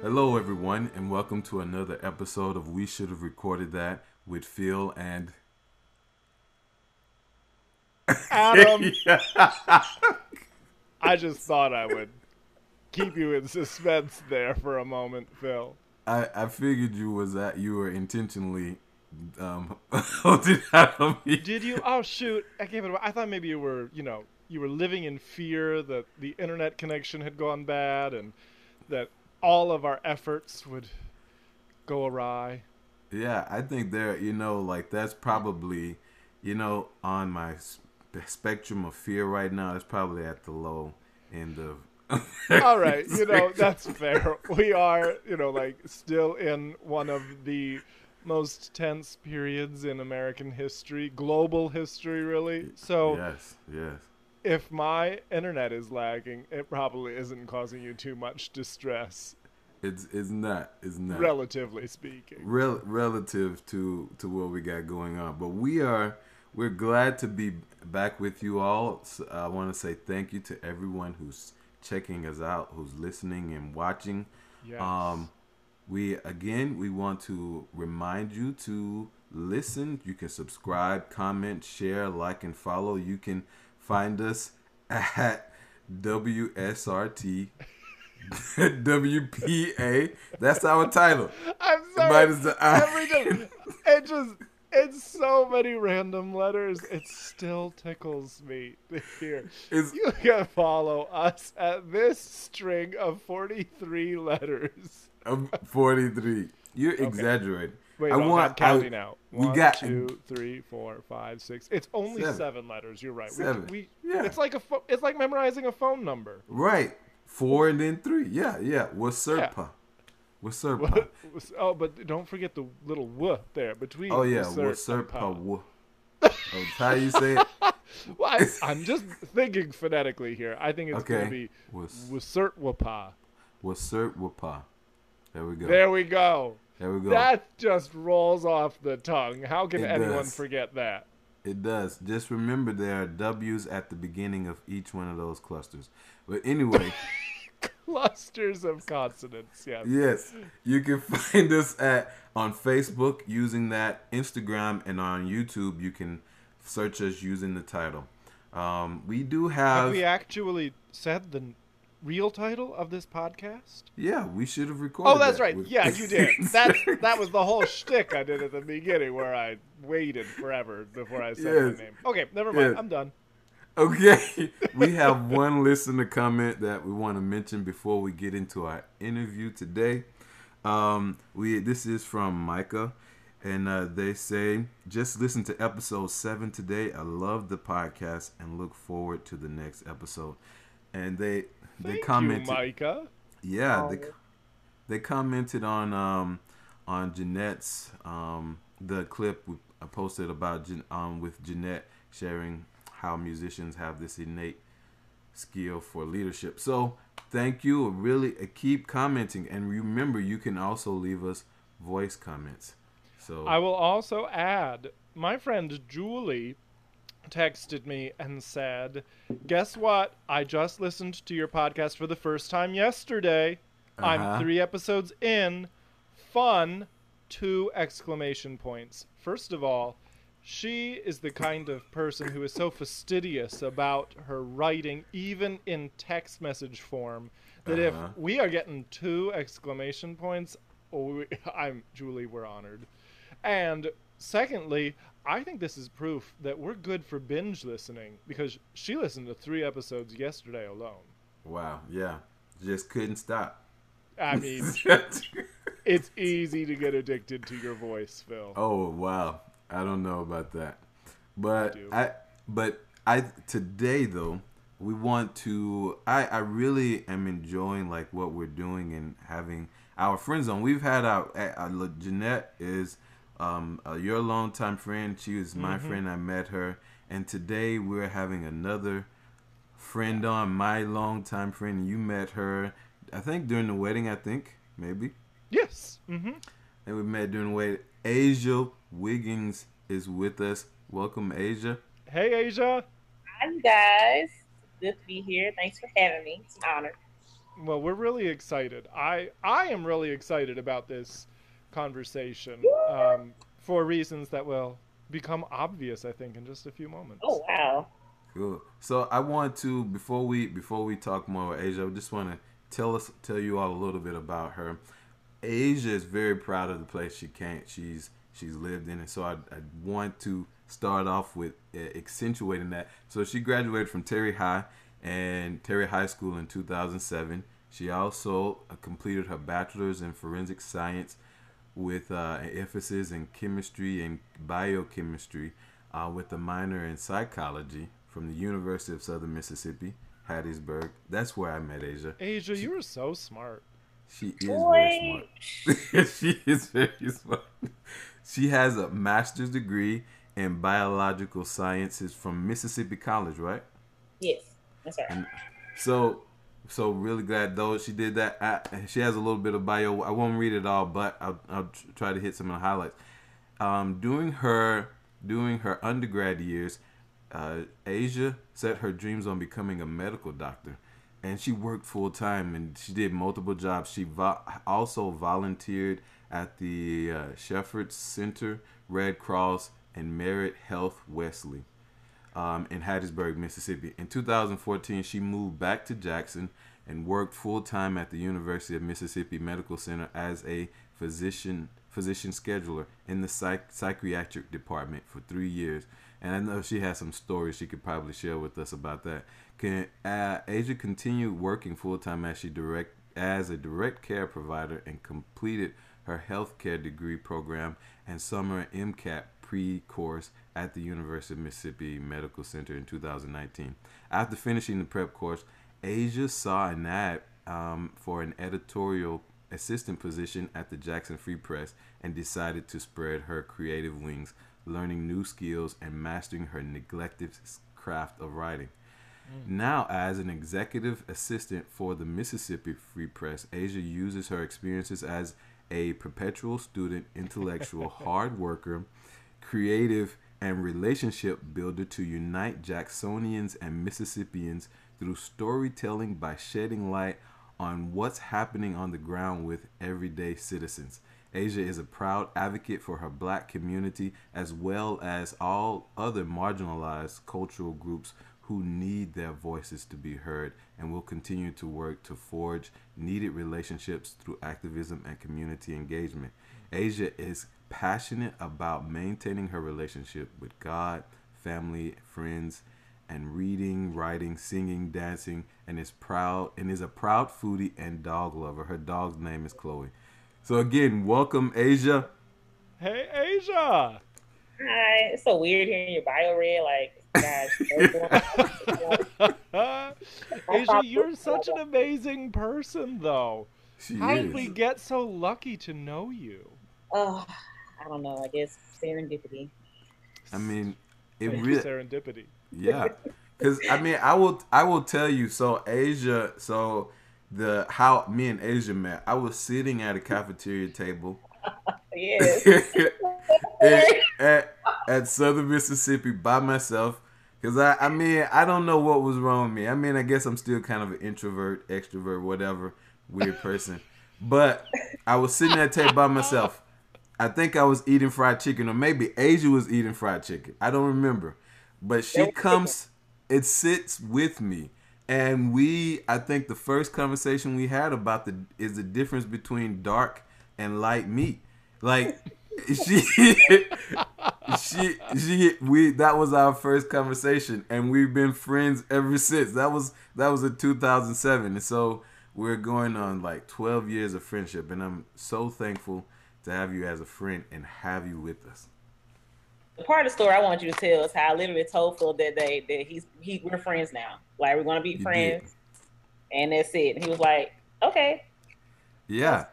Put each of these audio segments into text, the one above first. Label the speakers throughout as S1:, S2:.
S1: Hello, everyone, and welcome to another episode of We Should Have Recorded That with Phil and
S2: Adam. I just thought I would keep you in suspense there for a moment, Phil.
S1: I, I figured you was that you were intentionally um holding out on me.
S2: Did you? Oh shoot! I gave it away. I thought maybe you were, you know, you were living in fear that the internet connection had gone bad and that all of our efforts would go awry.
S1: Yeah, I think there, you know, like that's probably, you know, on my spectrum of fear right now. It's probably at the low end of.
S2: All right, you know that's fair. We are, you know, like still in one of the most tense periods in American history, global history, really. So
S1: yes, yes.
S2: If my internet is lagging, it probably isn't causing you too much distress,
S1: It's it's not. It's not.
S2: relatively speaking.
S1: Rel- relative to to what we got going on. But we are we're glad to be back with you all. I want to say thank you to everyone who's checking us out, who's listening and watching.
S2: Yes.
S1: Um, we again we want to remind you to listen. You can subscribe, comment, share, like, and follow. You can find us at WSRT. WPA. That's our title.
S2: I'm sorry.
S1: well- I-
S2: Every it just it's so many random letters. It still tickles me to hear.
S1: It's-
S2: You can follow us at this string of 43 letters.
S1: Of 43. You're exaggerating.
S2: Wait,
S1: I
S2: no,
S1: want
S2: I'm counting
S1: I-
S2: out.
S1: we got-
S2: two, three, four, five, six. It's only
S1: Seven.
S2: seven, letters. You're right.
S1: Seven.
S2: We,
S1: Yeah.
S2: It's like a pho- it's like memorizing a phone number.
S1: Right. Four and then three. Yeah, yeah. Wasurpa. Wasurpa.
S2: oh, but don't forget the little w there between.
S1: Oh yeah,
S2: Wasurpa.
S1: Wa- Oh, how you say it?
S2: Well, I, I'm just thinking phonetically here. I think it's going to
S1: Okay.
S2: be
S1: Was
S2: Wasurpa.
S1: Wasurpa. There we go.
S2: There we go.
S1: There we go.
S2: That just rolls off the tongue. How can
S1: It
S2: anyone
S1: does.
S2: forget that?
S1: It does. Just remember there are W's at the beginning of each one of those clusters. But anyway,
S2: Clusters of consonants. Yes.
S1: yes, you can find us at on Facebook using that Instagram and on YouTube you can search us using the title. Um, we do have,
S2: Have we actually said the real title of this podcast?
S1: yeah, we should have recorded.
S2: Oh, that's
S1: that
S2: right.
S1: with-
S2: Yeah, you did. That's that was the whole shtick I did at the beginning, where I waited forever before I said
S1: Yes.
S2: my name. Okay, never mind.
S1: Yes.
S2: I'm done.
S1: Okay, we have one listener comment that we want to mention before we get into our interview today. Um, we this is from Micah, and uh, they say just listen to episode seven today. I love the podcast and look forward to the next episode. And they they commented,
S2: you, Micah.
S1: yeah,
S2: Oh.
S1: they they commented on um on Jeanette's um the clip we I posted about um with Jeanette sharing how musicians have this innate skill for leadership. So thank you. Really uh, keep commenting and remember you can also leave us voice comments. So
S2: I will also add my friend Julie texted me and said, Guess what? I just listened to your podcast for the first time yesterday.
S1: Uh-huh.
S2: I'm three episodes in. Fun. Two exclamation points. First of all, she is the kind of person who is so fastidious about her writing, even in text message form, that
S1: Uh-huh.
S2: if we are getting two exclamation points, oh, we, I'm Julie, we're honored. And secondly, I think this is proof that we're good for binge listening because she listened to three episodes yesterday alone.
S1: wow, yeah. Just couldn't stop.
S2: I mean, it's easy to get addicted to your voice, Phil.
S1: Oh wow, I don't know about that, but
S2: do.
S1: I, but I today though we want to. I I really am enjoying like what we're doing and having our friends on. We've had our, our Jeanette is um uh, your longtime friend. She was my
S2: Mm-hmm.
S1: friend. I met her, and today we're having another friend on. My longtime friend. You met her. I think during the wedding. I think maybe.
S2: Yes. Mm-hmm.
S1: And we met during the wait. Asia Wiggins is with us. Welcome, Asia.
S2: Hey, Asia.
S3: Hi, you guys. Good to be here. Thanks for having me. It's an honor.
S2: Well, we're really excited. I I am really excited about this conversation um, for reasons that will become obvious, I think, in just a few moments.
S3: Oh wow.
S1: Cool. So I want to before we before we talk more about Asia, I just want to tell us tell you all a little bit about her. Asia is very proud of the place she came. She's she's lived in, and so I, I want to start off with uh, accentuating that. So she graduated from Terry High and Terry High School in 2007. She also uh, completed her bachelor's in forensic science with uh, an emphasis in chemistry and biochemistry, uh, with a minor in psychology from the University of Southern Mississippi, Hattiesburg. That's where I met Asia.
S2: Asia, you are so smart.
S1: She is very smart. she is very smart. She has a master's degree in biological sciences from Mississippi College, right?
S3: Yes, that's right.
S1: And so, so really glad though she did that. I, she has a little bit of bio. I won't read it all, but I'll, I'll try to hit some of the highlights. Um, during her during her undergrad years, uh, Asia set her dreams on becoming a medical doctor, and she worked full time and she did multiple jobs. She vo- also volunteered at the uh, Shepherd Center, Red Cross, and Merit Health Wesley um, in Hattiesburg, Mississippi. In 2014, she moved back to Jackson and worked full time at the University of Mississippi Medical Center as a physician physician scheduler in the psych- psychiatric department for three years. And I know she has some stories she could probably share with us about that. Can uh, Asia continued working full time as she direct as a direct care provider and completed her healthcare degree program and summer MCAT pre-course at the University of Mississippi Medical Center in 2019. After finishing the prep course, Asia saw an ad um, for an editorial assistant position at the Jackson Free Press and decided to spread her creative wings, learning new skills and mastering her neglected craft of writing. Mm. Now, as an executive assistant for the Mississippi Free Press, Asia uses her experiences as a perpetual student, intellectual, hard worker, creative, and relationship builder to unite Jacksonians and Mississippians through storytelling by shedding light on what's happening on the ground with everyday citizens. Asia is a proud advocate for her black community as well as all other marginalized cultural groups who need their voices to be heard and will continue to work to forge needed relationships through activism and community engagement. Asia is passionate about maintaining her relationship with God, family, friends, and reading, writing, singing, dancing, and is proud and is a proud foodie and dog lover. Her dog's name is Chloe. So again, welcome Asia.
S2: Hey Asia.
S3: Hi. It's so weird hearing your bio read. Like,
S2: gosh. Asia, you're such an amazing person, though.
S1: She
S2: How
S1: is.
S2: did we get so lucky to know you?
S3: Oh, I don't know. I guess serendipity.
S1: I mean, it really
S2: serendipity.
S1: Yeah, because I mean, I will I will tell you. So Asia, so the how me and Asia met. I was sitting at a cafeteria table
S3: Yes.
S1: at, at at Southern Mississippi by myself. Cause I, I mean, I don't know what was wrong with me. I mean, I guess I'm still kind of an introvert, extrovert, whatever, weird person. But I was sitting at a table by myself. I think I was eating fried chicken, or maybe Asia was eating fried chicken. I don't remember. But she comes, it sits with me, and we. I think the first conversation we had about the is the difference between dark and light meat. Like she, she, she. We that was our first conversation, and we've been friends ever since. That was that was in 2007, and so we're going on like 12 years of friendship, and I'm so thankful to have you as a friend and have you with us.
S3: The part of the story I want you to tell is how I literally told Phil that day that he's he we're friends now. Like we're gonna be
S1: You
S3: friends, and that's it. And he was like, okay.
S1: Yeah,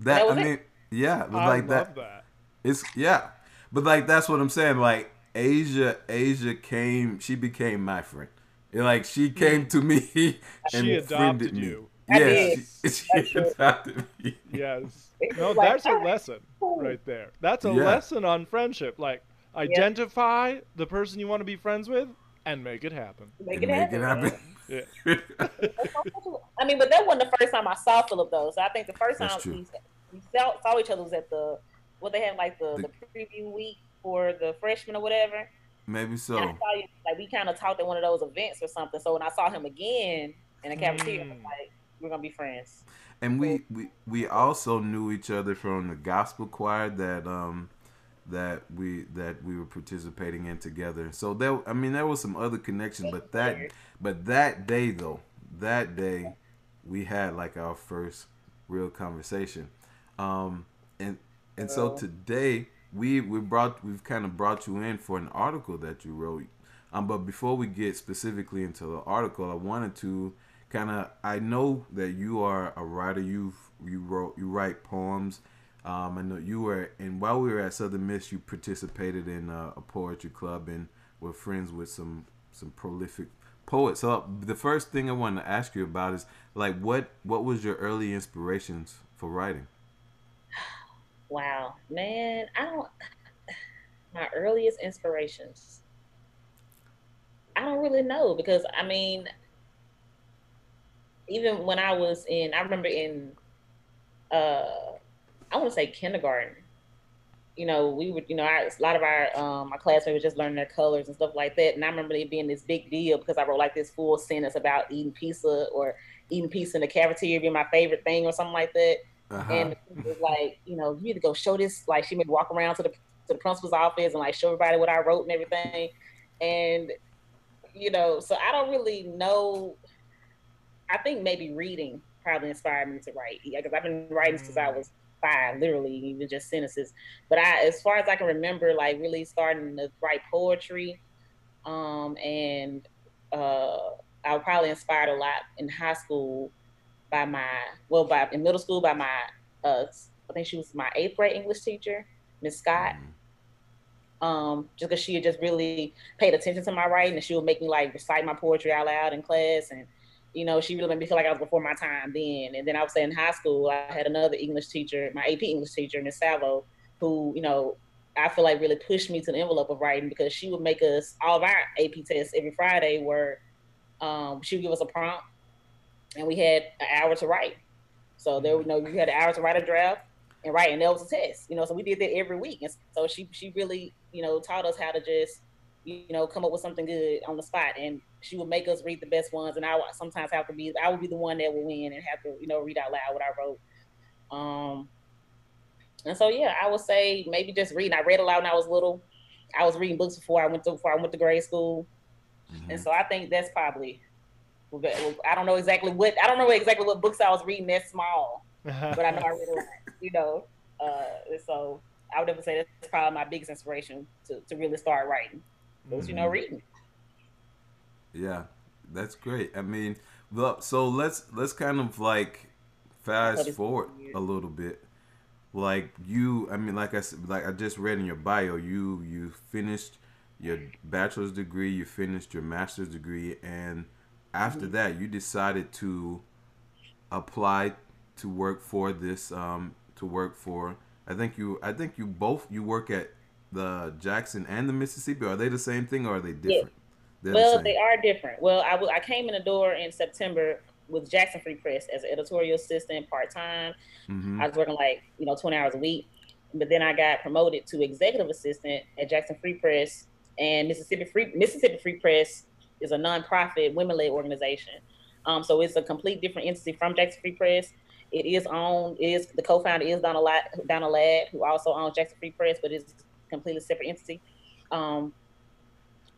S3: That
S1: that
S3: was
S1: I
S3: it?
S1: mean, yeah,
S2: I
S1: like
S2: love
S1: that.
S2: that.
S1: It's yeah, but like that's what I'm saying. Like Asia, Asia came. She became my friend. Like she came to me and
S2: She adopted
S1: friended me.
S2: you.
S3: I
S1: Yeah,
S3: did.
S1: she, she adopted me.
S2: Yes. No,
S3: was like,
S2: that's a lesson right there. That's a
S1: Yeah.
S2: lesson on friendship. Like, identify the person you want to be friends with and make it happen.
S3: Make
S1: And
S3: it happen.
S1: happen.
S2: Yeah.
S3: I mean, but that wasn't the first time I saw Philip though. So I think the first time
S1: That's true.
S3: we, we saw, saw each other was at the what they had like the,
S1: The-
S3: the preview week for the freshmen or whatever.
S1: Maybe
S3: And I
S1: so.
S3: saw like we kind of talked at one of those events or something. So when I saw him again in the cafeteria, I was
S2: Mm.
S3: like, we're gonna be friends.
S1: And we, we we also knew each other from the gospel choir that um that we that we were participating in together. So there I mean there was some other connection, but that but that day though, that day we had like our first real conversation. Um and and so today we we brought we've kind of brought you in for an article that you wrote. Um but before we get specifically into the article, I wanted to kind of I know that you are a writer. You you wrote you write poems. Um, I know you were and while we were at Southern Miss, you participated in uh, a poetry club and were friends with some some prolific poets. So the first thing I wanted to ask you about is like what what was your early inspirations for writing?
S3: Wow, man, I don't. My earliest inspirations. I don't really know because I mean, even when I was in, I remember in, uh, I want to say kindergarten. You know, we would, you know, a lot of our um, my classmates were just learning their colors and stuff like that. And I remember it being this big deal because I wrote like this full sentence about eating pizza or eating pizza in the cafeteria being my favorite thing or something like that.
S1: Uh-huh.
S3: And was like, you know, you need to go show this. Like, she made me walk around to the to the principal's office and like show everybody what I wrote and everything. And you know, so I don't really know. I think maybe reading probably inspired me to write. Yeah, because I've been writing since I was five, literally, even just sentences. But I, as far as I can remember, like really starting to write poetry, um, and uh, I was probably inspired a lot in high school by my well, by in middle school by my uh, I think she was my eighth grade English teacher, Miss Scott. Um, just because she had just really paid attention to my writing, and she would make me like recite my poetry out loud in class, and you know, she really made me feel like I was before my time then. And then I was in high school, I had another English teacher, my AP English teacher, Miss Salvo, who you know I feel like really pushed me to the envelope of writing because she would make us all of our AP tests every Friday were um, she would give us a prompt and we had an hour to write. So there, you know, you had an hour to write a draft and write, and that was a test. You know, so we did that every week, and so she she really you know taught us how to just you know come up with something good on the spot, and she would make us read the best ones, and I would sometimes have to be I would be the one that would win and have to you know read out loud what I wrote. Um, and so yeah, I would say maybe just reading. I read a lot when I was little. I was reading books before I went to before I went to grade school,
S1: Mhm.
S3: and so I think that's probably. I don't know exactly what I don't know exactly what books I was reading that small, but I know I read a lot. You know, uh, so I would ever say that's probably my biggest inspiration to, to really start writing. Was you know
S1: Mhm.
S3: reading.
S1: Yeah, that's great. I mean, look, so let's let's kind of like fast forward
S3: weird.
S1: a little bit. Like you, I mean, like I said, like I just read in your bio, you you finished your bachelor's degree, you finished your master's degree, and after
S3: Mhm.
S1: that, you decided to apply to work for this um to work for. I think you I think you both you work at the Jackson and the Mississippi. Are they the same thing or are they different? The
S3: Well, they are different. Well, I, w- I came in the door in September with Jackson Free Press as an editorial assistant part time.
S1: Mhm.
S3: I was working like you know twenty hours a week, but then I got promoted to executive assistant at Jackson Free Press and Mississippi Free Mississippi Free Press is a nonprofit women led organization. Um, so it's a complete different entity from Jackson Free Press. It is owned. is the co-founder is Donna Ladd, Donna Ladd, who also owns Jackson Free Press, but it's a completely separate entity. Um,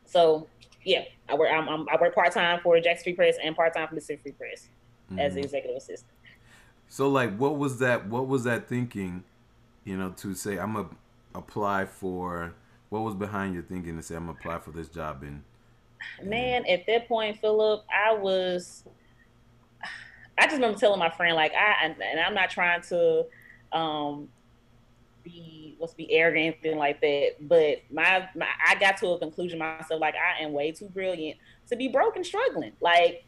S3: so yeah, I work. I'm, I'm, I work part time for Jackson Free Press and part time for Mississippi Free Press as the executive assistant.
S1: So like what was that what was that thinking, you know, to say I'm gonna apply for what was behind your thinking to say I'm gonna apply for this job in
S3: Man, at that point, Philip, I was. I just remember telling my friend, like, I and, I'm not trying to, um, be let's be arrogant, anything like that. But my, my, I got to a conclusion myself, like, I am way too brilliant to be broke and struggling. Like,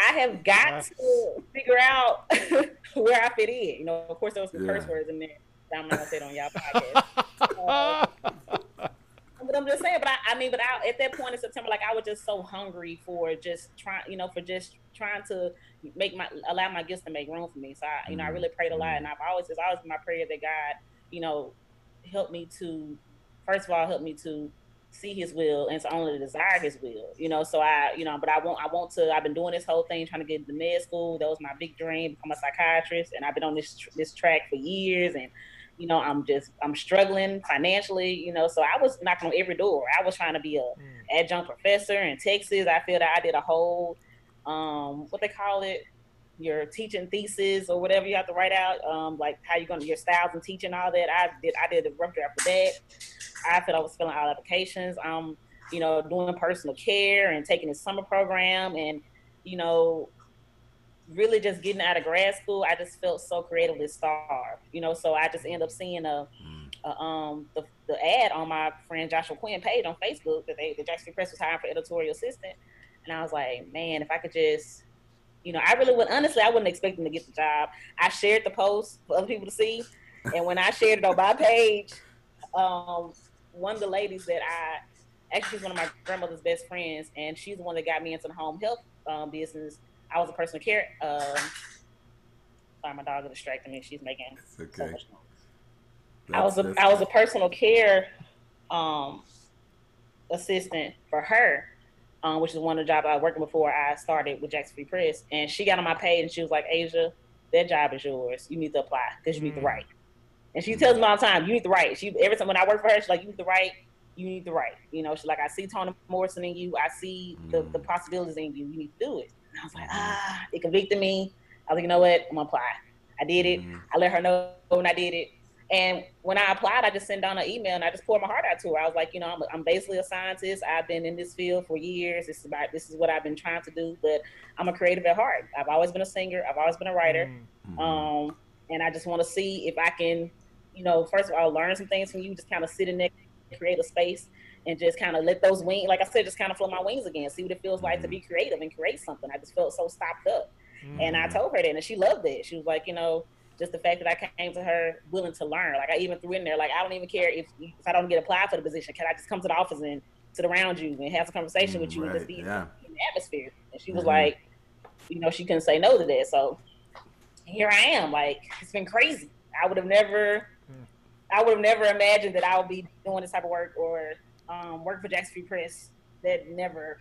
S3: I have got to figure out where I fit in. You know, of course, there was some curse words in there that I'm not gonna say it on y'all podcast. Uh, but I'm just saying. But I, I mean, but I, at that point in September, like I was just so hungry for just trying, you know, for just trying to make my allow my gifts to make room for me. So I, you know, I mm-hmm. really prayed a lot, and mm-hmm. I've always it's always been my prayer that God, you know, help me to, first of all, help me to see His will and to only desire His will. You know, so I, you know, but I want I want to. I've been doing this whole thing trying to get into med school. That was my big dream, become a psychiatrist, and I've been on this this track for years and you know, I'm just I'm struggling financially, you know, so I was knocking on every door. I was trying to be a mm. adjunct professor in Texas. I feel that I did a whole um what they call it, your teaching thesis or whatever you have to write out, um, like how you're gonna your styles and teaching all that. I did I did a rough draft for that. I felt I was filling out applications. Um, you know, doing personal care and taking the summer program and, you know, really just getting out of grad school, I just felt so creatively starved, you know. So I just ended up seeing a, mm. a um the, the ad on my friend Joshua Quinn page on Facebook that they the Jackson Press was hiring for editorial assistant, and I was like, man, if I could just, you know, I really would honestly, I wouldn't expect them to get the job. I shared the post for other people to see, and when I shared it on my page, um, one of the ladies that I actually she's one of my grandmother's best friends, and she's the one that got me into the home health um, business I was a personal care. Um, sorry, my dog is distracting me. She's making okay. so much noise. I was a I was a personal care um, assistant for her, um, which is one of the jobs I was working before I started with Jackson Free Press. And she got on my page and she was like, "Asia, that job is yours. You need to apply because you need to mm. write." And she tells me all the time, "You need to write." She every time when I work for her, she's like, "You need to write." You need to write. You know, she's like, I see Toni Morrison in you. I see the, the mm. possibilities in you. You need to do it. I was like, ah, it convicted me. I was like, you know what? I'm gonna apply. I did it. Mm-hmm. I let her know when I did it. And when I applied, I just sent down an email and I just poured my heart out to her. I was like, you know, I'm, I'm basically a scientist. I've been in this field for years. This is about this is what I've been trying to do. But I'm a creative at heart. I've always been a singer. I've always been a writer. Mm-hmm. Um, and I just want to see if I can, you know, first of all, learn some things from you. Just kind of sit in there, create a space, and just kind of let those wings, like I said, just kind of flow my wings again, see what it feels like mm-hmm. to be creative and create something. I just felt so stopped up. Mm-hmm. And I mm-hmm. told her that, and she loved it. She was like, you know, just the fact that I came to her willing to learn. Like I even threw in there, like I don't even care if, if I don't get applied for the position. Can I just come to the office and sit around you and have a conversation with you right. and just be yeah. in the atmosphere? And she was mm-hmm. like, you know, she couldn't say no to that. So here I am. Like it's been crazy. I would have never, mm. I would have never imagined that I would be doing this type of work or um, work for Jackson Free Press that never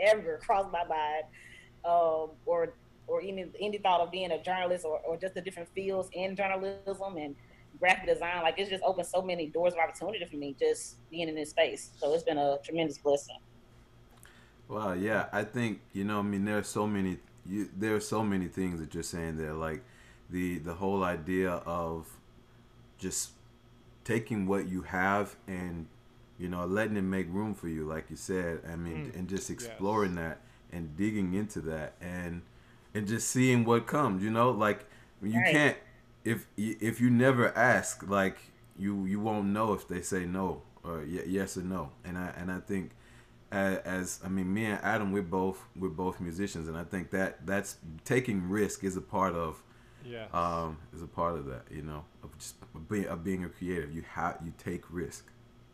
S3: ever crossed my mind um, or or any any thought of being a journalist or, or just the different fields in journalism and graphic design. Like it's just opened so many doors of opportunity for me just being in this space. So it's been a tremendous blessing.
S1: Well yeah i think you know i mean there are so many you, there are so many things that you're saying there. Like the the whole idea of just taking what you have and you know, letting it make room for you, like you said. I mean, mm. and just exploring yes. that and digging into that and and just seeing what comes. You know, like you right. can't if if you never ask, like you you won't know if they say no or yes or no. And I and I think as, as I mean, me and Adam, we're both we're both musicians, and I think that that's taking risk is a part of. Yeah. Um, is a part of that, you know, of just being of being a creative. You have you take risk.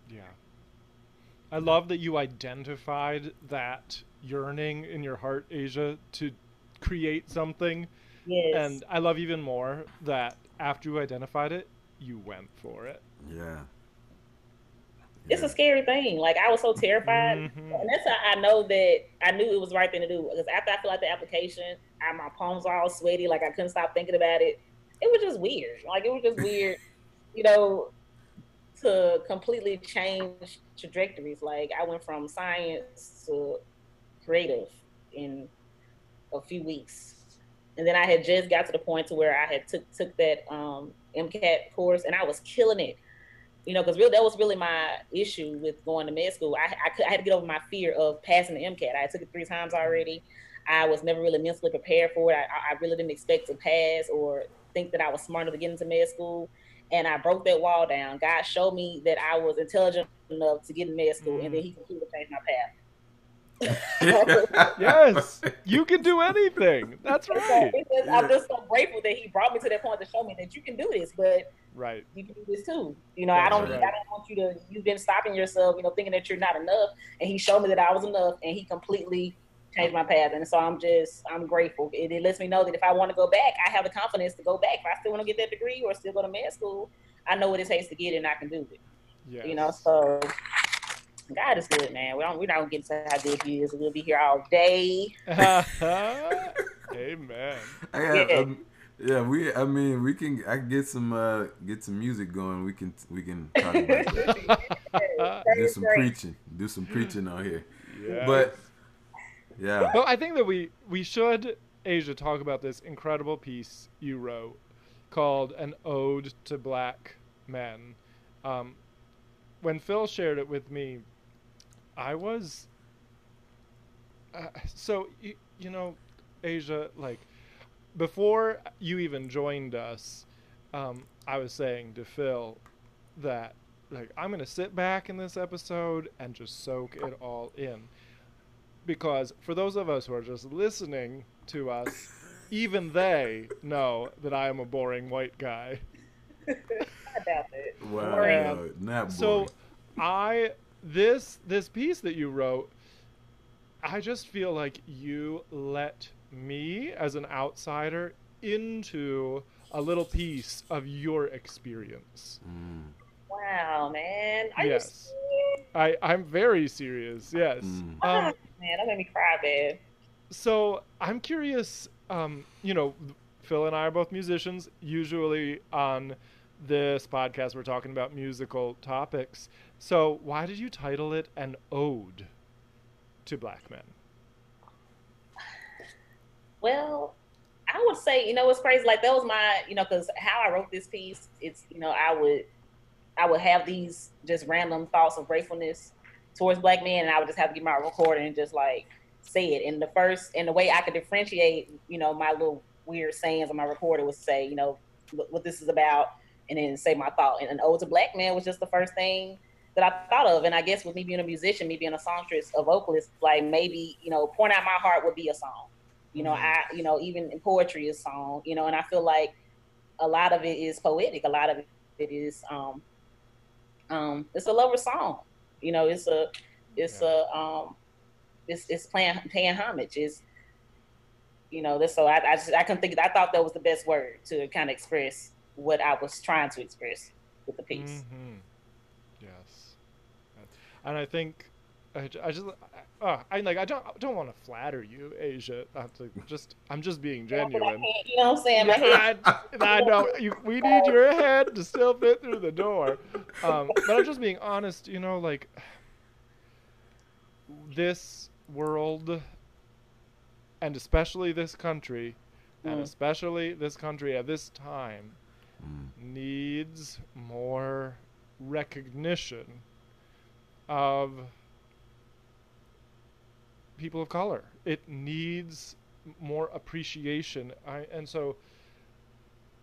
S2: Yeah. I love that you identified that yearning in your heart, Asia, to create something. Yes. And I love even more that after you identified it, you went for it.
S1: Yeah.
S3: It's a scary thing. Like I was so terrified, mm-hmm. and that's how I know that I knew it was the right thing to do. Because after I filled out the application, I, my palms were all sweaty. Like I couldn't stop thinking about it. It was just weird. Like it was just weird. you know, to completely change trajectories. Like I went from science to creative in a few weeks. And then I had just got to the point to where I had took took that um, MCAT course and I was killing it. You know, because really that was really my issue with going to med school. I, I, could, I had to get over my fear of passing the MCAT. I took it three times already. I was never really mentally prepared for it. I, I really didn't expect to pass or think that I was smart enough to get into med school and I broke that wall down. God showed me that I was intelligent enough to get in med school, mm-hmm. and then He completely changed my path.
S2: yes, you can do anything. That's right.
S3: it's just, I'm just so grateful that he brought me to that point to show me that you can do this, but
S2: Right.
S3: you can do this too. You know, I don't,
S2: That's
S3: I don't want you to. You've been stopping yourself, you know, thinking that you're not enough, and he showed me that I was enough, and he completely changed my path, and so I'm just, I'm grateful. It, it lets me know that if I want to go back, I have the confidence to go back. If I still want to get that degree or still go to med school, I know what it takes to get it, and I can do it.
S2: Yes.
S3: You know, so God is good, man. We don't, we're not gonna get into how good he is. We'll be here all day.
S2: Amen.
S1: I got,
S3: Yeah.
S1: um, yeah, we. I mean, we can. I can get some. Uh, get some music going. We can. We can talk about that. Do some preaching. Do some preaching on here.
S2: Yes.
S1: But yeah,
S2: But I think that we we should Asia talk about this incredible piece you wrote called "An Ode to Black Men." Um, when Phil shared it with me, I was uh, so you, you know, Asia like before you even joined us, um, I was saying to Phil that like I'm gonna sit back in this episode and just soak it all in because for those of us who are just listening to us, even they know that I am a boring white guy.
S3: I doubt it.
S1: wow,
S3: Boring.
S1: uh, not
S2: So. I this this piece that you wrote, I just feel like you let me as an outsider into a little piece of your experience.
S1: Mm,
S3: Wow, man. Are you
S2: Yes.
S3: serious?
S2: I I'm very serious. Yes.
S1: Mm.
S2: Um,
S3: Man, that made me cry, man.
S2: So I'm curious. Um, you know, Phil and I are both musicians. Usually on this podcast, we're talking about musical topics. So why did you title it an ode to black men?
S3: Well, I would say, you know, it's crazy. Like that was my, you know, because how I wrote this piece, it's, you know, I would, I would have these just random thoughts of gratefulness towards black men, and I would just have to get my recorder and just like say it. And the first, and the way I could differentiate, you know, my little weird sayings on my recorder was say, you know, what this is about, and then say my thought. And an ode to black men was just the first thing that I thought of. And I guess with me being a musician, me being a songstress, a vocalist, like maybe, you know, pouring out my heart would be a song. You know,
S2: Mhm.
S3: I, you know, even in poetry is song, you know, and I feel like a lot of it is poetic. A lot of it is, um, um, it's a lover song. You know, it's a, it's a, um, it's, it's playing, paying homage. It's, you know, this, so I, I just, I couldn't think, I thought that was the best word to kind of express what I was trying to express with the piece.
S2: Mhm. Yes. And I think I, ju- I just uh, I like I don't don't want to flatter you, Asia. Not to just I'm just being genuine.
S3: You know what I'm saying? My head
S2: I, I know you, we need your head to still fit through the door. Um, but I'm just being honest. You know, like this world, and especially this country, and
S3: Mm.
S2: especially this country at this time,
S1: mm,
S2: needs more recognition of people of color. It needs more appreciation. I, and so,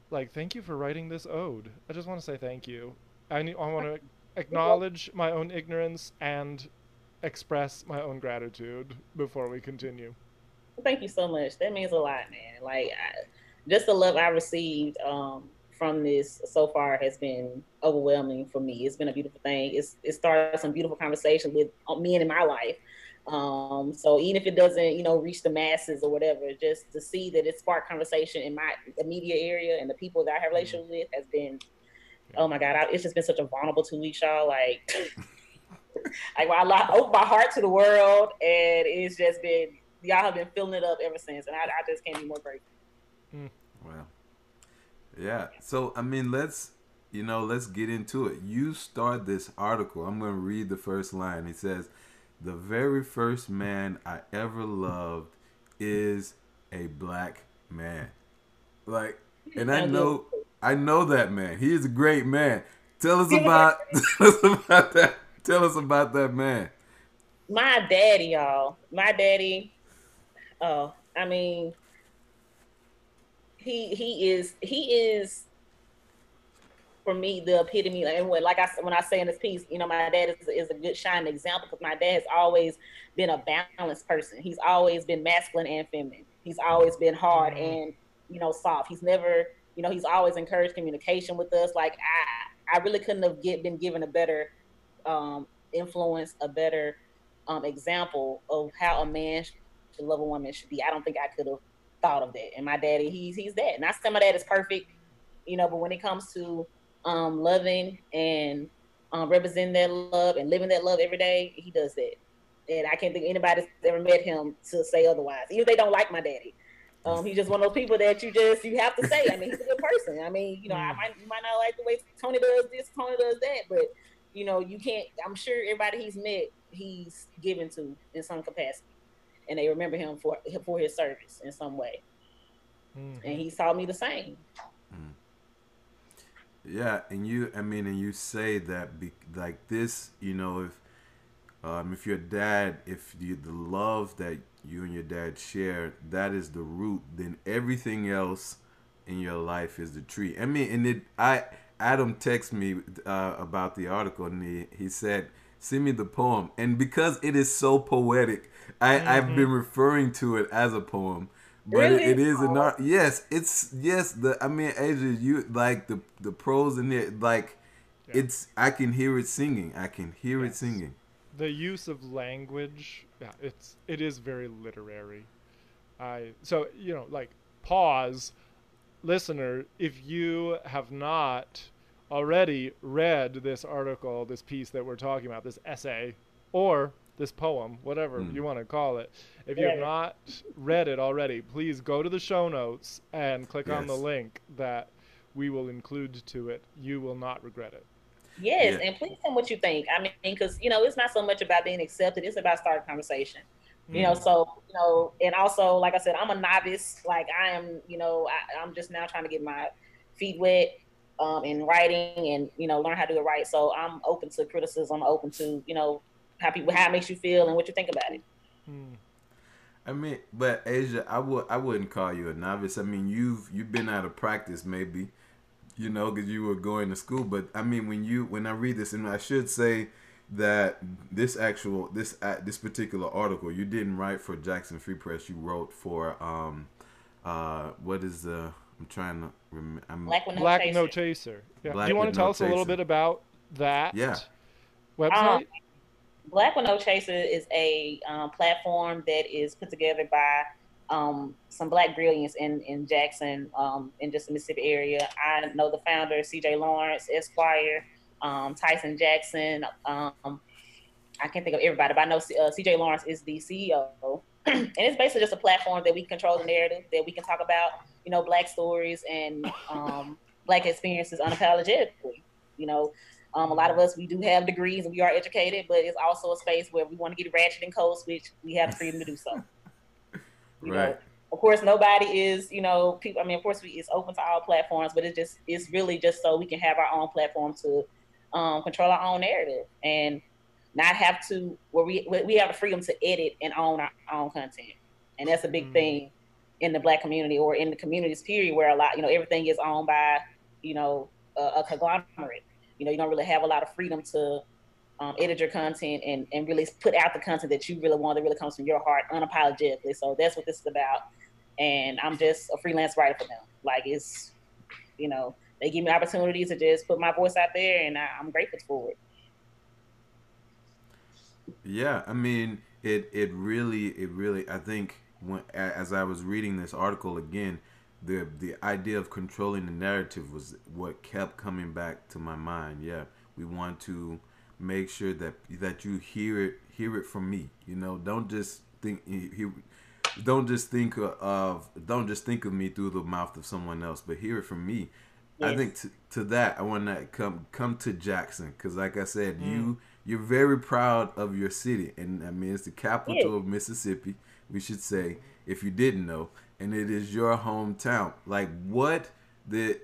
S2: like, thank you for writing this ode. I just want to say thank you. I, ne- I want to acknowledge my own ignorance and express my own gratitude before we continue.
S3: Thank you so much. That means a lot, man. Like I, just the love I received um, from this so far has been overwhelming for me. It's been a beautiful thing. It's it started some beautiful conversation with uh, men in my life. Um, so even if it doesn't, you know, reach the masses or whatever, just to see that it sparked conversation in my immediate area and the people that I have relations with has been, oh my God, I, it's just been such a vulnerable two weeks, y'all. Like, like I opened my heart to the world, and it's just been y'all have been filling it up ever since, and I, I just can't be more grateful.
S1: wow. Yeah. So I mean, let's you know, let's get into it. You start this article. I'm going to read the first line. It says, "The very first man I ever loved is a black man." Like, and I know, I know that man. He is a great man. Tell us about, tell us about that. Tell us about that man.
S3: My daddy, y'all. My daddy. Oh, I mean, he he is he is for me the epitome and when like I when I say in this piece, you know, my dad is, is a good shining example because my dad has always been a balanced person. He's always been masculine and feminine. He's always been hard mm-hmm. and you know soft. He's never you know he's always encouraged communication with us. Like I I really couldn't have get, been given a better um, influence, a better um, example of how a man should love a woman should be. I don't think I could have thought of that. And my daddy, he's he's that. Not some of that is perfect, you know, but when it comes to um, loving and um, representing that love and living that love every day, he does that. And I can't think anybody's ever met him to say otherwise. Even if they don't like my daddy. Um, he's just one of those people that you just you have to say. I mean, he's a good person. I mean, you know, I mm. might you might not like the way Tony does this, Tony does that, but you know, you can't. I'm sure everybody he's met, he's given to in some capacity, and they remember him for for his service in some way. Mm-hmm. And he taught me the same.
S1: Yeah, and you, I mean, and you say that be, like this, you know, if um, if your dad, if you, the love that you and your dad share, that is the root, then everything else in your life is the tree. I mean, and it, I, Adam texted me uh, about the article, and he, he said, "Send me the poem," and because it is so poetic, I, mm-hmm. I've been referring to it as a poem but really? it, it is an oh. art. Yes, it's yes. The I mean, Asia, you like the the prose in it. Like yeah. it's I can hear it singing. I can hear yes. it singing.
S2: The use of language, yeah, it's it is very literary. I so you know like pause, listener. If you have not already read this article, this piece that we're talking about, this essay, or this poem, whatever mm. you want to call it. If you have not read it already, please go to the show notes and click yes. on the link that we will include to it. You will not regret it.
S3: Yes, yeah. and please tell me what you think. I mean, because you know, it's not so much about being accepted; it's about starting conversation. Mm. You know, mm. so you know, and also, like I said, I'm a novice. Like I am, you know, I, I'm just now trying to get my feet wet um, in writing and you know learn how to do it right. So I'm open to criticism, open to you know how people how it makes you feel and what you think about it. Hmm.
S1: I mean, but Asia, I would I wouldn't call you a novice. I mean, you've you've been out of practice maybe, you know, because you were going to school. But I mean, when you when I read this, and I should say that this actual this uh, this particular article you didn't write for Jackson Free Press. You wrote for um uh what is the I'm trying to remember.
S2: Black, no, Black Chaser. no Chaser. Yeah. Black Do you want to tell no us Chaser. a little bit about that?
S1: Yeah.
S2: Website. Um,
S3: Black No Chaser is a um, platform that is put together by um, some Black brilliance in in Jackson, um, in just the Mississippi area. I know the founder, C.J. Lawrence Esquire, um, Tyson Jackson. Um, I can't think of everybody, but I know uh, C.J. Lawrence is the CEO. and it's basically just a platform that we control the narrative, that we can talk about, you know, Black stories and um, Black experiences unapologetically. You know, um, a lot of us, we do have degrees and we are educated, but it's also a space where we want to get ratchet and code switch. We have the freedom to do so. You right. Know, of course, nobody is, you know, people. I mean, of course, we, it's open to all platforms, but it's just, it's really just so we can have our own platform to um, control our own narrative and not have to, where we we have the freedom to edit and own our own content, and that's a big mm thing in the Black community or in the communities period, where a lot, you know, everything is owned by, you know, a, a conglomerate you know, you don't really have a lot of freedom to um, edit your content and, and really put out the content that you really want that really comes from your heart unapologetically. So that's what this is about. And I'm just a freelance writer for them. Like it's, you know, they give me opportunities to just put my voice out there and I, I'm grateful for it.
S1: Yeah, I mean, it it really it really I think when as I was reading this article again, the the idea of controlling the narrative was what kept coming back to my mind. Yeah, we want to make sure that that you hear it hear it from me. You know, don't just think he, don't just think of don't just think of me through the mouth of someone else, but hear it from me. Yes. I think to, to that I want to come come to Jackson because, like I said, mm. you you're very proud of your city, and I mean it's the capital yes. of Mississippi. We should say, if you didn't know, and it is your hometown. Like what the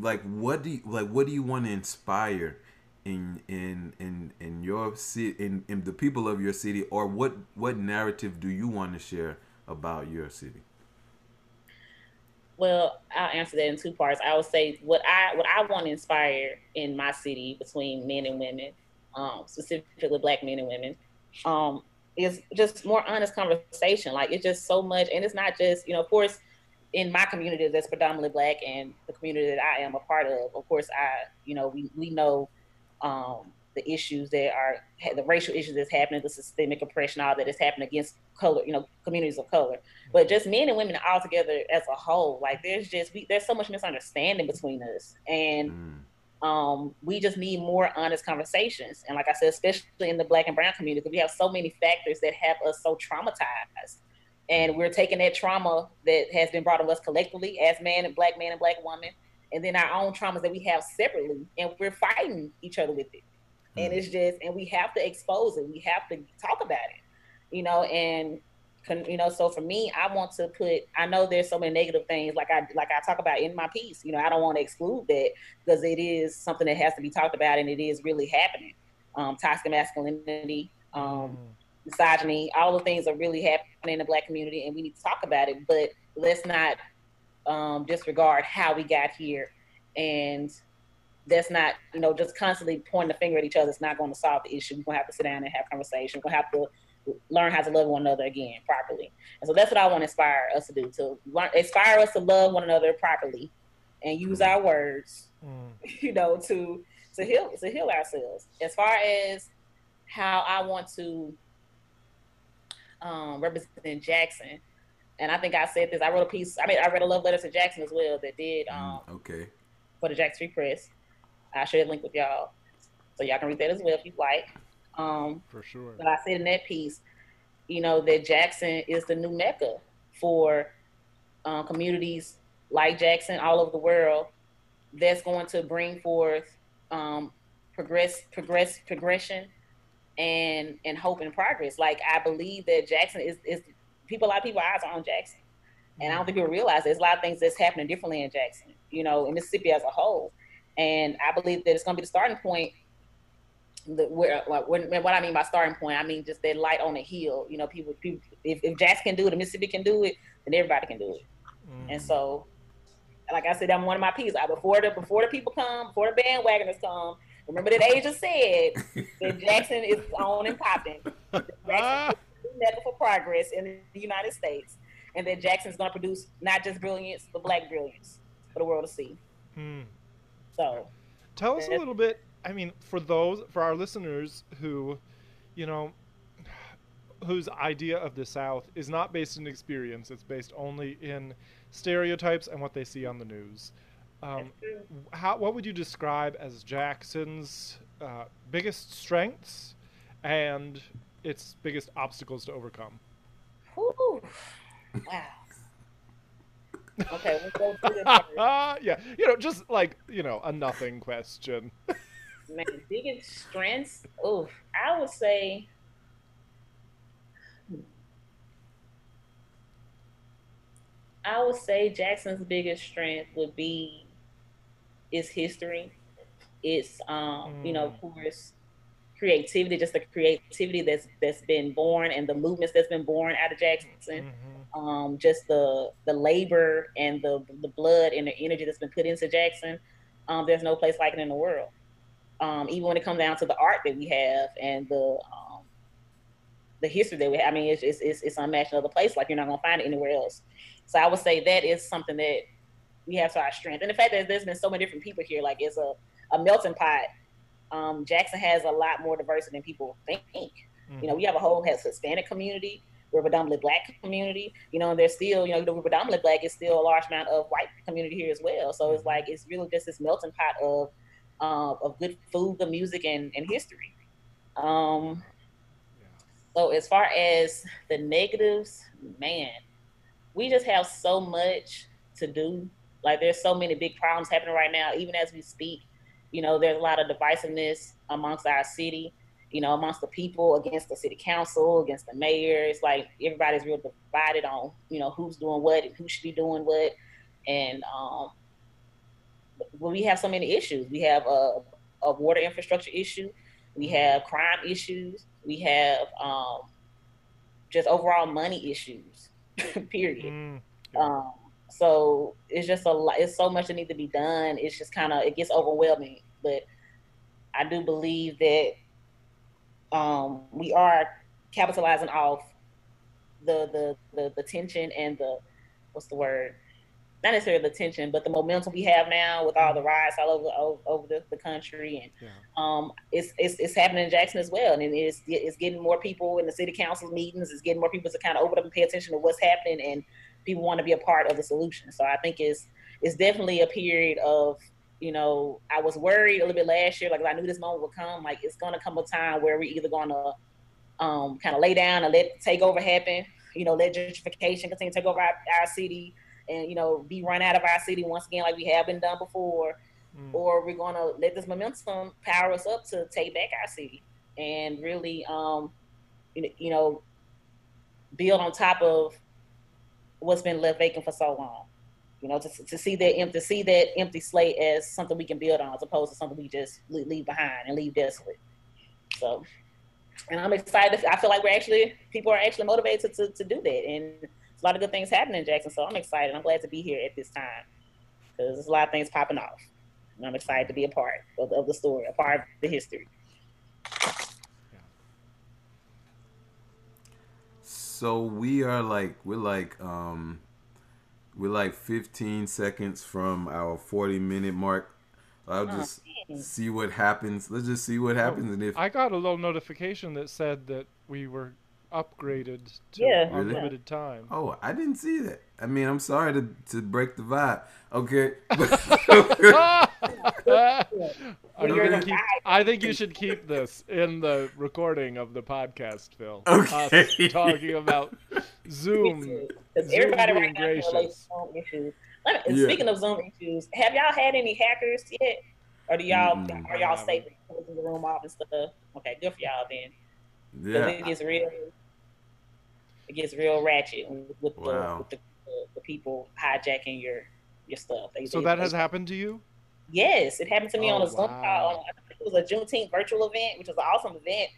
S1: like what do you like what do you want to inspire in in in in your city in, in the people of your city or what what narrative do you want to share about your city?
S3: Well, I'll answer that in two parts. I would say what I what I want to inspire in my city between men and women, um, specifically black men and women, um, is just more honest conversation. Like it's just so much, and it's not just you know, of course, in my community that's predominantly black and the community that I am a part of. Of course, I you know we we know um, the issues that are the racial issues that's happening, the systemic oppression, all that is happening against color, you know, communities of color. But just men and women all together as a whole, like there's just we, there's so much misunderstanding between us, and mm. Um, we just need more honest conversations. And like I said, especially in the Black and Brown community, we have so many factors that have us so traumatized, and we're taking that trauma that has been brought on us collectively as man and black man and black woman, and then our own traumas that we have separately, and we're fighting each other with it. And it's just and we have to expose it. We have to talk about it you know and you know so for me i want to put i know there's so many negative things like i like i talk about in my piece you know i don't want to exclude that because it is something that has to be talked about and it is really happening um, toxic masculinity um, mm. misogyny all the things are really happening in the black community and we need to talk about it but let's not um, disregard how we got here and that's not, you know, just constantly pointing the finger at each other it's not going to solve the issue. We're going to have to sit down and have conversation. We're going to have to learn how to love one another again properly. And so that's what I want to inspire us to do, to learn, inspire us to love one another properly and use our words, mm. you know, to, to heal, to heal ourselves. As far as how I want to um, represent Jackson, and I think I said this. I wrote a piece. I mean, I read a love letter to Jackson as well that did mm, um,
S1: okay
S3: for the Jackson Free Press. I'll share the link with y'all so y'all can read that as well if you like. Um,
S2: for sure.
S3: But I said in that piece, you know, that Jackson is the new mecca for um, communities like Jackson all over the world that's going to bring forth um, progress, progress, progression, and and hope and progress. Like I believe that Jackson is is people. A lot of people eyes are on Jackson, and I don't think people realize there's a lot of things that's happening differently in Jackson. You know, in Mississippi as a whole. And I believe that it's going to be the starting point. The, where, like, when, what I mean by starting point, I mean just that light on the hill. You know, people, people if, if Jackson can do it, if Mississippi can do it, then everybody can do it. Mm. And so, like I said, I'm one of my pieces. I, Before the before the people come, before the bandwagoners come, remember that Asia said that Jackson is on and popping. Jackson is for progress in the United States, and that Jackson's going to produce not just brilliance, but black brilliance for the world to see.
S2: Hmm.
S3: So,
S2: tell us a little bit. I mean, for those for our listeners who, you know, whose idea of the South is not based in experience; it's based only in stereotypes and what they see on the news. Um, how what would you describe as Jackson's uh, biggest strengths and its biggest obstacles to overcome?
S3: Ooh. Wow. Okay, let's go through
S2: yeah, you know, just like you know, a nothing question.
S3: Man, biggest strengths. Oh, I would say. I would say Jackson's biggest strength would be its history. It's um, mm. you know, of mm. course, creativity, just the creativity that's that's been born and the movements that's been born out of Jackson. Mm-hmm um, just the the labor and the the blood and the energy that's been put into Jackson. Um, there's no place like it in the world. Um, even when it comes down to the art that we have and the um, the history that we have, I mean, it's, it's, it's unmatched in other places. Like you're not gonna find it anywhere else. So I would say that is something that we have to our strength. And the fact that there's been so many different people here, like it's a, a melting pot. Um, Jackson has a lot more diversity than people think. Mm-hmm. You know, we have a whole has Hispanic community we're a predominantly black community, you know, and there's still, you know, we're predominantly black, it's still a large amount of white community here as well. So it's mm-hmm. like it's really just this melting pot of uh, of good food, good music, and, and history. Um, so as far as the negatives, man, we just have so much to do. Like there's so many big problems happening right now, even as we speak. You know, there's a lot of divisiveness amongst our city you know, amongst the people, against the city council, against the mayor. It's like everybody's real divided on, you know, who's doing what and who should be doing what. And um, well, we have so many issues. We have a, a water infrastructure issue. We have crime issues. We have um, just overall money issues. period. Mm. Um, so it's just a lot. It's so much that needs to be done. It's just kind of it gets overwhelming. But I do believe that um, we are capitalizing off the, the the the tension and the what's the word not necessarily the tension, but the momentum we have now with all the riots all over over, over the, the, country, and yeah. um, it's, it's it's happening in Jackson as well, and it's it's getting more people in the city council meetings. It's getting more people to kind of open up and pay attention to what's happening, and people want to be a part of the solution. So I think it's it's definitely a period of you know I was worried a little bit last year, like I knew this moment would come. Like it's going to come a time where we're either going to um, kind of lay down and let takeover happen, you know, let gentrification continue to take over our, our city and you know be run out of our city once again like we have been done before. Mm. or we're going to let this momentum power us up to take back our city and really um you know build on top of what's been left vacant for so long. You know to, to see that empty see that empty slate as something we can build on as opposed to something we just leave behind and leave desolate. So and i'm excited. I feel like we're actually people are actually motivated to, to, to do that. And a lot of good things happening in Jackson. So I'm excited. I'm glad to be here at this time because there's a lot of things popping off. And I'm excited to be a part of, of the story, a part of the history.
S1: So we are like we're like um we're like 15 seconds from our 40 minute mark. I'll oh, just oh, see what happens. Let's just see what happens. Oh, and if
S2: I got a little notification that said that we were upgraded to yeah. unlimited really? time.
S1: Oh, I didn't see that. I mean, I'm sorry to to break the vibe. Okay.
S2: keep, I think you should keep this in the recording of the podcast, Phil.
S1: Okay.
S2: Us talking about Zoom. Zoom everybody being gracious.
S3: Zoom issues. Yeah. Speaking of Zoom issues, have y'all had any hackers yet? Or do y'all mm, are y'all safe closing the room off and stuff? Okay, good for y'all then. Yeah. It gets real it gets real ratchet with, wow. the, with the, the, the, people hijacking your your stuff.
S2: They, so they, that has happened to you?
S3: Yes, it happened to me oh, on a Zoom call. it was a Juneteenth virtual event, which was an awesome event.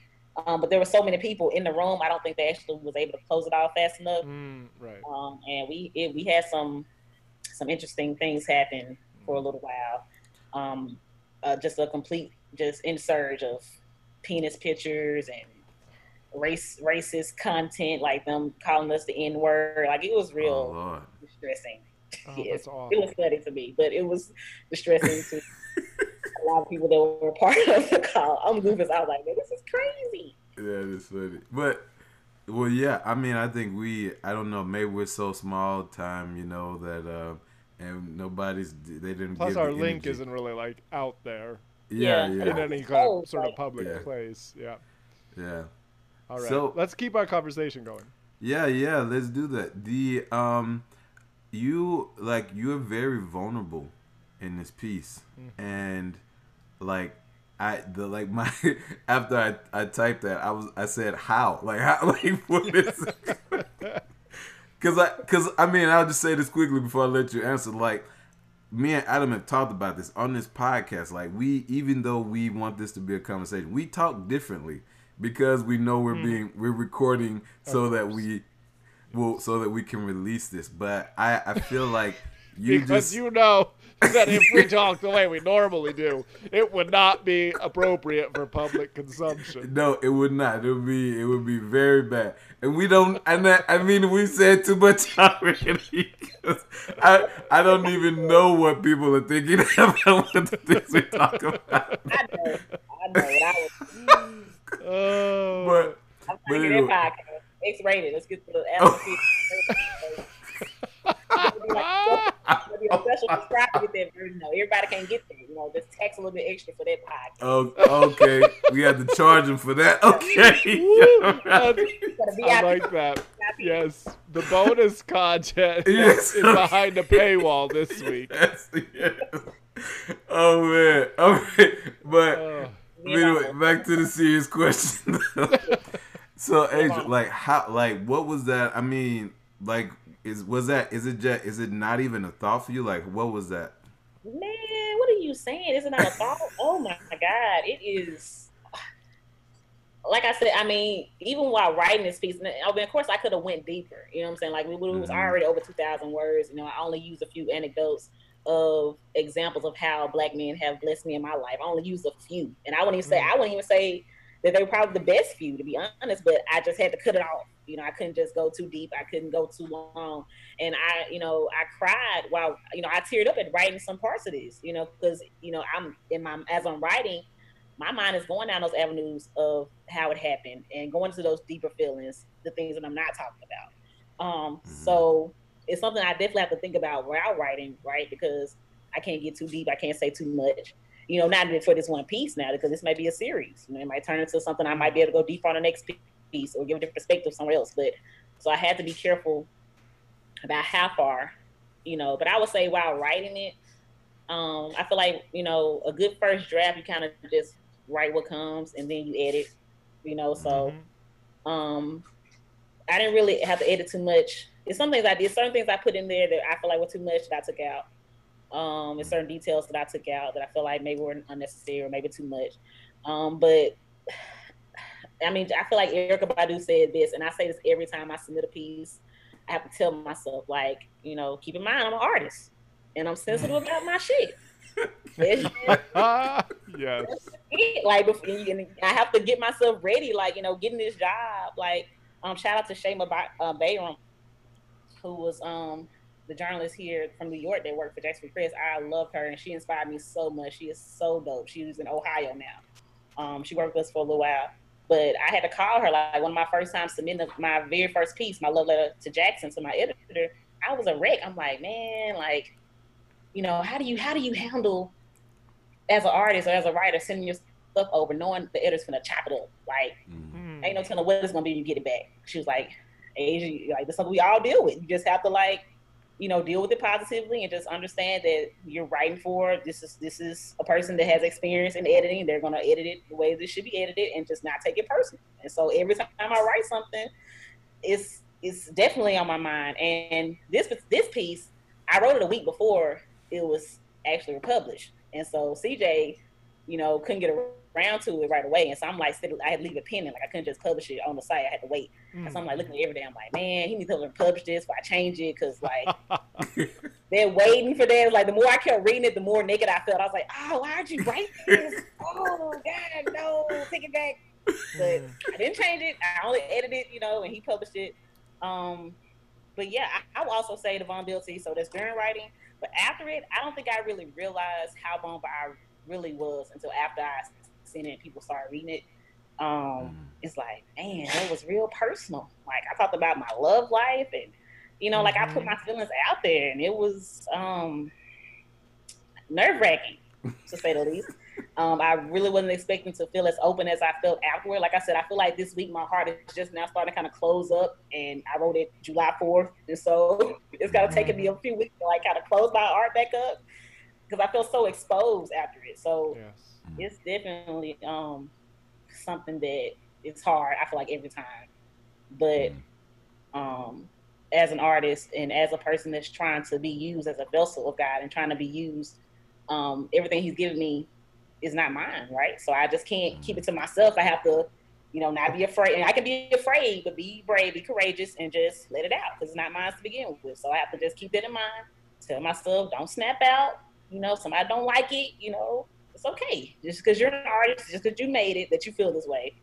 S3: Um, but there were so many people in the room. I don't think they actually was able to close it off fast enough.
S2: Mm, right.
S3: Um, and we it, we had some some interesting things happen for a little while. Um, uh, just a complete just in surge of penis pictures and race racist content, like them calling us the N word. Like it was real oh, distressing.
S2: Oh, yes,
S3: it was funny to me, but it was distressing to a lot of people that were part of the call. I'm goofus. I was like, this is crazy.
S1: Yeah, it's funny, but. Well, yeah. I mean, I think we. I don't know. Maybe we're so small time, you know, that uh, and nobody's. They didn't.
S2: Plus, our link
S1: energy.
S2: isn't really like out there.
S1: Yeah, yeah.
S2: In any kind of sort of public yeah. place. Yeah.
S1: Yeah.
S2: All right. So let's keep our conversation going.
S1: Yeah, yeah, let's do that. The um you like you're very vulnerable in this piece. Mm-hmm. And like I the like my after I, I typed that I was I said how like how like what is Cause I, cause I mean, I'll just say this quickly before I let you answer. Like, me and Adam have talked about this on this podcast. Like, we, even though we want this to be a conversation, we talk differently because we know we're mm. being we're recording so that we will so that we can release this. But I I feel like you
S2: because
S1: just
S2: you know that if we talk the way we normally do, it would not be appropriate for public consumption.
S1: No, it would not. It would be it would be very bad. And we don't. And that, I mean, we said too much already. I I don't even know what people are thinking about what the things we talk about. I know. I know. I was,
S2: Oh.
S1: But,
S3: I'm but anyway. podcast. X rated. Let's get to the Apple be a special subscribe to that. No, everybody can't get that. You know, just tax a little bit extra for that podcast.
S1: Oh, okay. we have to charge them for that. Okay.
S2: I like that. Yes, the bonus content yes. is behind the paywall this week.
S1: Yes, yes. Oh man. Okay, but. Uh anyway, back to the serious question. so, Adrian, like, how, like, what was that? I mean, like, is was that? Is it just? Is it not even a thought for you? Like, what was that?
S3: Man, what are you saying? Is it not a thought? oh my god, it is. like I said, I mean, even while writing this piece, I mean, of course, I could have went deeper. You know what I'm saying? Like, it was mm-hmm. already over 2,000 words. You know, I only used a few anecdotes of examples of how black men have blessed me in my life. I only used a few, and I wouldn't even say mm-hmm. I wouldn't even say that they were probably the best few, to be honest. But I just had to cut it off. You know, I couldn't just go too deep. I couldn't go too long, and I, you know, I cried while, you know, I teared up at writing some parts of this. You know, because you know, I'm in my as I'm writing my mind is going down those avenues of how it happened and going to those deeper feelings, the things that I'm not talking about. Um, mm-hmm. So it's something I definitely have to think about while writing, right? Because I can't get too deep. I can't say too much. You know, not even for this one piece now, because this may be a series. You know, it might turn into something I might be able to go deeper on the next piece or give a different perspective somewhere else. But so I had to be careful about how far, you know. But I would say while writing it, um, I feel like you know a good first draft, you kind of just write what comes and then you edit, you know. So mm-hmm. um I didn't really have to edit too much. It's some things I did, certain things I put in there that I feel like were too much that I took out. Um, and certain details that I took out that I feel like maybe were unnecessary or maybe too much. Um, but I mean, I feel like Erykah Badu said this, and I say this every time I submit a piece. I have to tell myself, like, you know, keep in mind I'm an artist and I'm sensitive about my shit.
S2: yes.
S3: Like, I have to get myself ready. Like, you know, getting this job. Like, um, shout out to Shema uh, Bayram, who was um the journalist here from New York that worked for Jackson Press. I love her, and she inspired me so much. She is so dope. She's in Ohio now. Um, she worked with us for a little while. But I had to call her like one of my first times submitting my very first piece, my love letter to Jackson, to my editor. I was a wreck. I'm like, man, like you know, how do you how do you handle as an artist or as a writer sending your stuff over, knowing the editor's gonna chop it up? Like, mm-hmm. ain't no telling what it's gonna be when you get it back. She was like, Asia, like this something we all deal with. You just have to like, you know, deal with it positively and just understand that you're writing for this is this is a person that has experience in editing. They're gonna edit it the way it should be edited and just not take it personal. And so every time I write something, it's it's definitely on my mind. And this this piece, I wrote it a week before it was actually republished. And so CJ, you know, couldn't get around to it right away. And so I'm like, I had to leave it pending. Like I couldn't just publish it on the site. I had to wait. Mm. And so I'm like looking at every day. I'm like, man, he needs to publish this. I change it, because like they're waiting for that. Like the more I kept reading it, the more naked I felt. I was like, oh, why'd you write this? oh God, no, take it back. But I didn't change it. I only edited, you know, and he published it. Um, but yeah, I, I will also say the vulnerability. So that's during writing but after it, I don't think I really realized how vulnerable I really was until after I seen it and people started reading it. Um, mm. It's like, man, it was real personal. Like I talked about my love life and, you know, mm-hmm. like I put mm-hmm. my feelings out there and it was um, nerve wracking to say the least. Um, I really wasn't expecting to feel as open as I felt afterward. Like I said, I feel like this week my heart is just now starting to kind of close up, and I wrote it July 4th, and so it's kind of taken me a few weeks to like kind of close my heart back up because I feel so exposed after it. So yes. It's definitely um, something that it's hard. I feel like every time, but mm. um, as an artist and as a person that's trying to be used as a vessel of God and trying to be used, um, everything He's given me is not mine, right? So I just can't keep it to myself. I have to, you know, not be afraid. And I can be afraid, but be brave, be courageous, and just let it out because it's not mine to begin with. So I have to just keep that in mind. Tell myself, don't snap out. You know, somebody don't like it. You know, it's okay. Just because you're an artist, just because you made it, that you feel this way,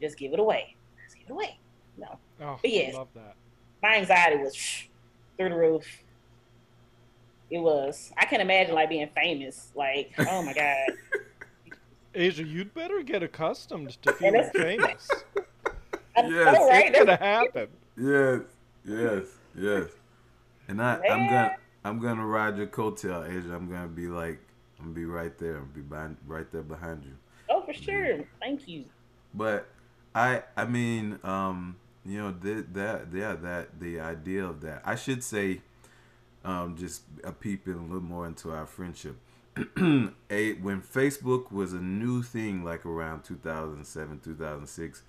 S3: just give it away. Just give it away. No.
S2: Oh, but yes, love that.
S3: My anxiety was through the roof. It was. I can imagine like being famous. Like, oh my god.
S2: Asia, you'd better get accustomed to feeling famous.
S1: yes,
S2: right? it's gonna happen.
S1: Yes, yes, yes. And I, Man. I'm gonna, I'm gonna ride your coattail, Asia. I'm gonna be like, I'm gonna be right there. I'm gonna be right there behind you.
S3: Oh, for sure. Thank you.
S1: But I, I mean, um, you know, that, that, yeah, that the idea of that. I should say, um, just a peeping a little more into our friendship a when Facebook was a new thing, like around 2007, 2006,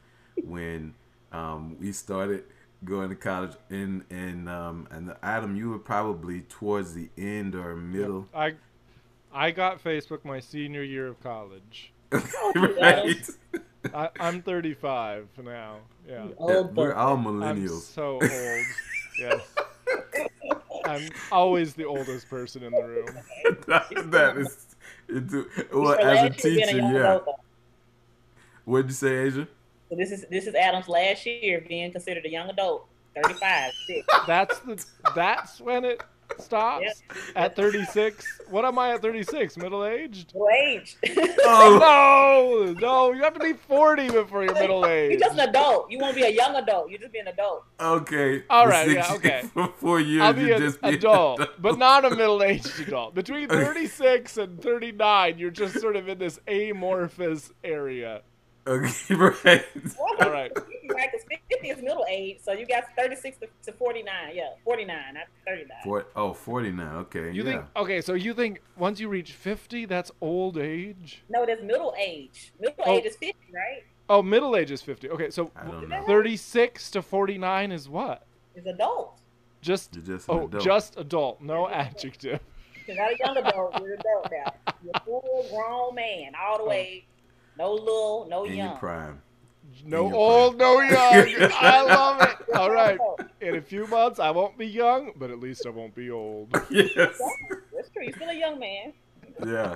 S1: when um, we started going to college. And and um, and Adam, you were probably towards the end or middle.
S2: Yep. I I got Facebook my senior year of college.
S1: right.
S2: I, I'm 35 now. Yeah.
S3: Old
S1: We're
S3: buck.
S1: all
S2: I'm
S1: millennials.
S2: so old. yes. I'm always the oldest person in the room.
S1: that, that is, it, well,
S3: So
S1: as a
S3: last year being
S1: teacher, yeah. What'd you say, Asia?
S3: So this is this is Adam's last year being considered a young adult. 35.
S2: That's the that's when it stops
S3: Yep.
S2: at 36. What am I at 36? Middle aged?
S3: Middle age.
S1: Oh,
S2: No, no, you have to be 40 before you're middle aged.
S3: You're just an adult. You won't be a young adult. You're just being an adult.
S1: okay.
S2: All right.
S1: Six-
S2: yeah, okay.
S1: For four years,
S2: I'll be
S1: you
S2: an
S1: just be
S2: adult, but not a middle-aged adult. Between 36 and 39, you're just sort of in this amorphous area.
S1: Okay, right.
S3: Well,
S2: All right.
S3: Right, because 50 is middle age, so you got 36 to, to 49. Yeah, 49, not 39.
S1: Four, oh, 49. Okay.
S2: You
S1: yeah.
S2: think okay, so you think once you reach 50, that's old age?
S3: No, that's middle age. Middle
S2: Oh.
S3: age is 50, right?
S2: Oh, middle age is 50. Okay, so
S1: I don't know.
S2: 36 to 49 is what?
S3: Is adult.
S2: Just
S1: You're just
S2: oh,
S1: adult.
S2: just adult, no adjective.
S3: You're not a young adult. You're an adult now. You're a full grown man, all the oh. way. No little, no
S1: in
S3: young.
S1: prime.
S2: No
S1: your
S2: old, no young. I love it. All right. In a few months, I won't be young, but at least I won't be old.
S1: Yes.
S3: That's true. You're still a young man.
S1: Yeah.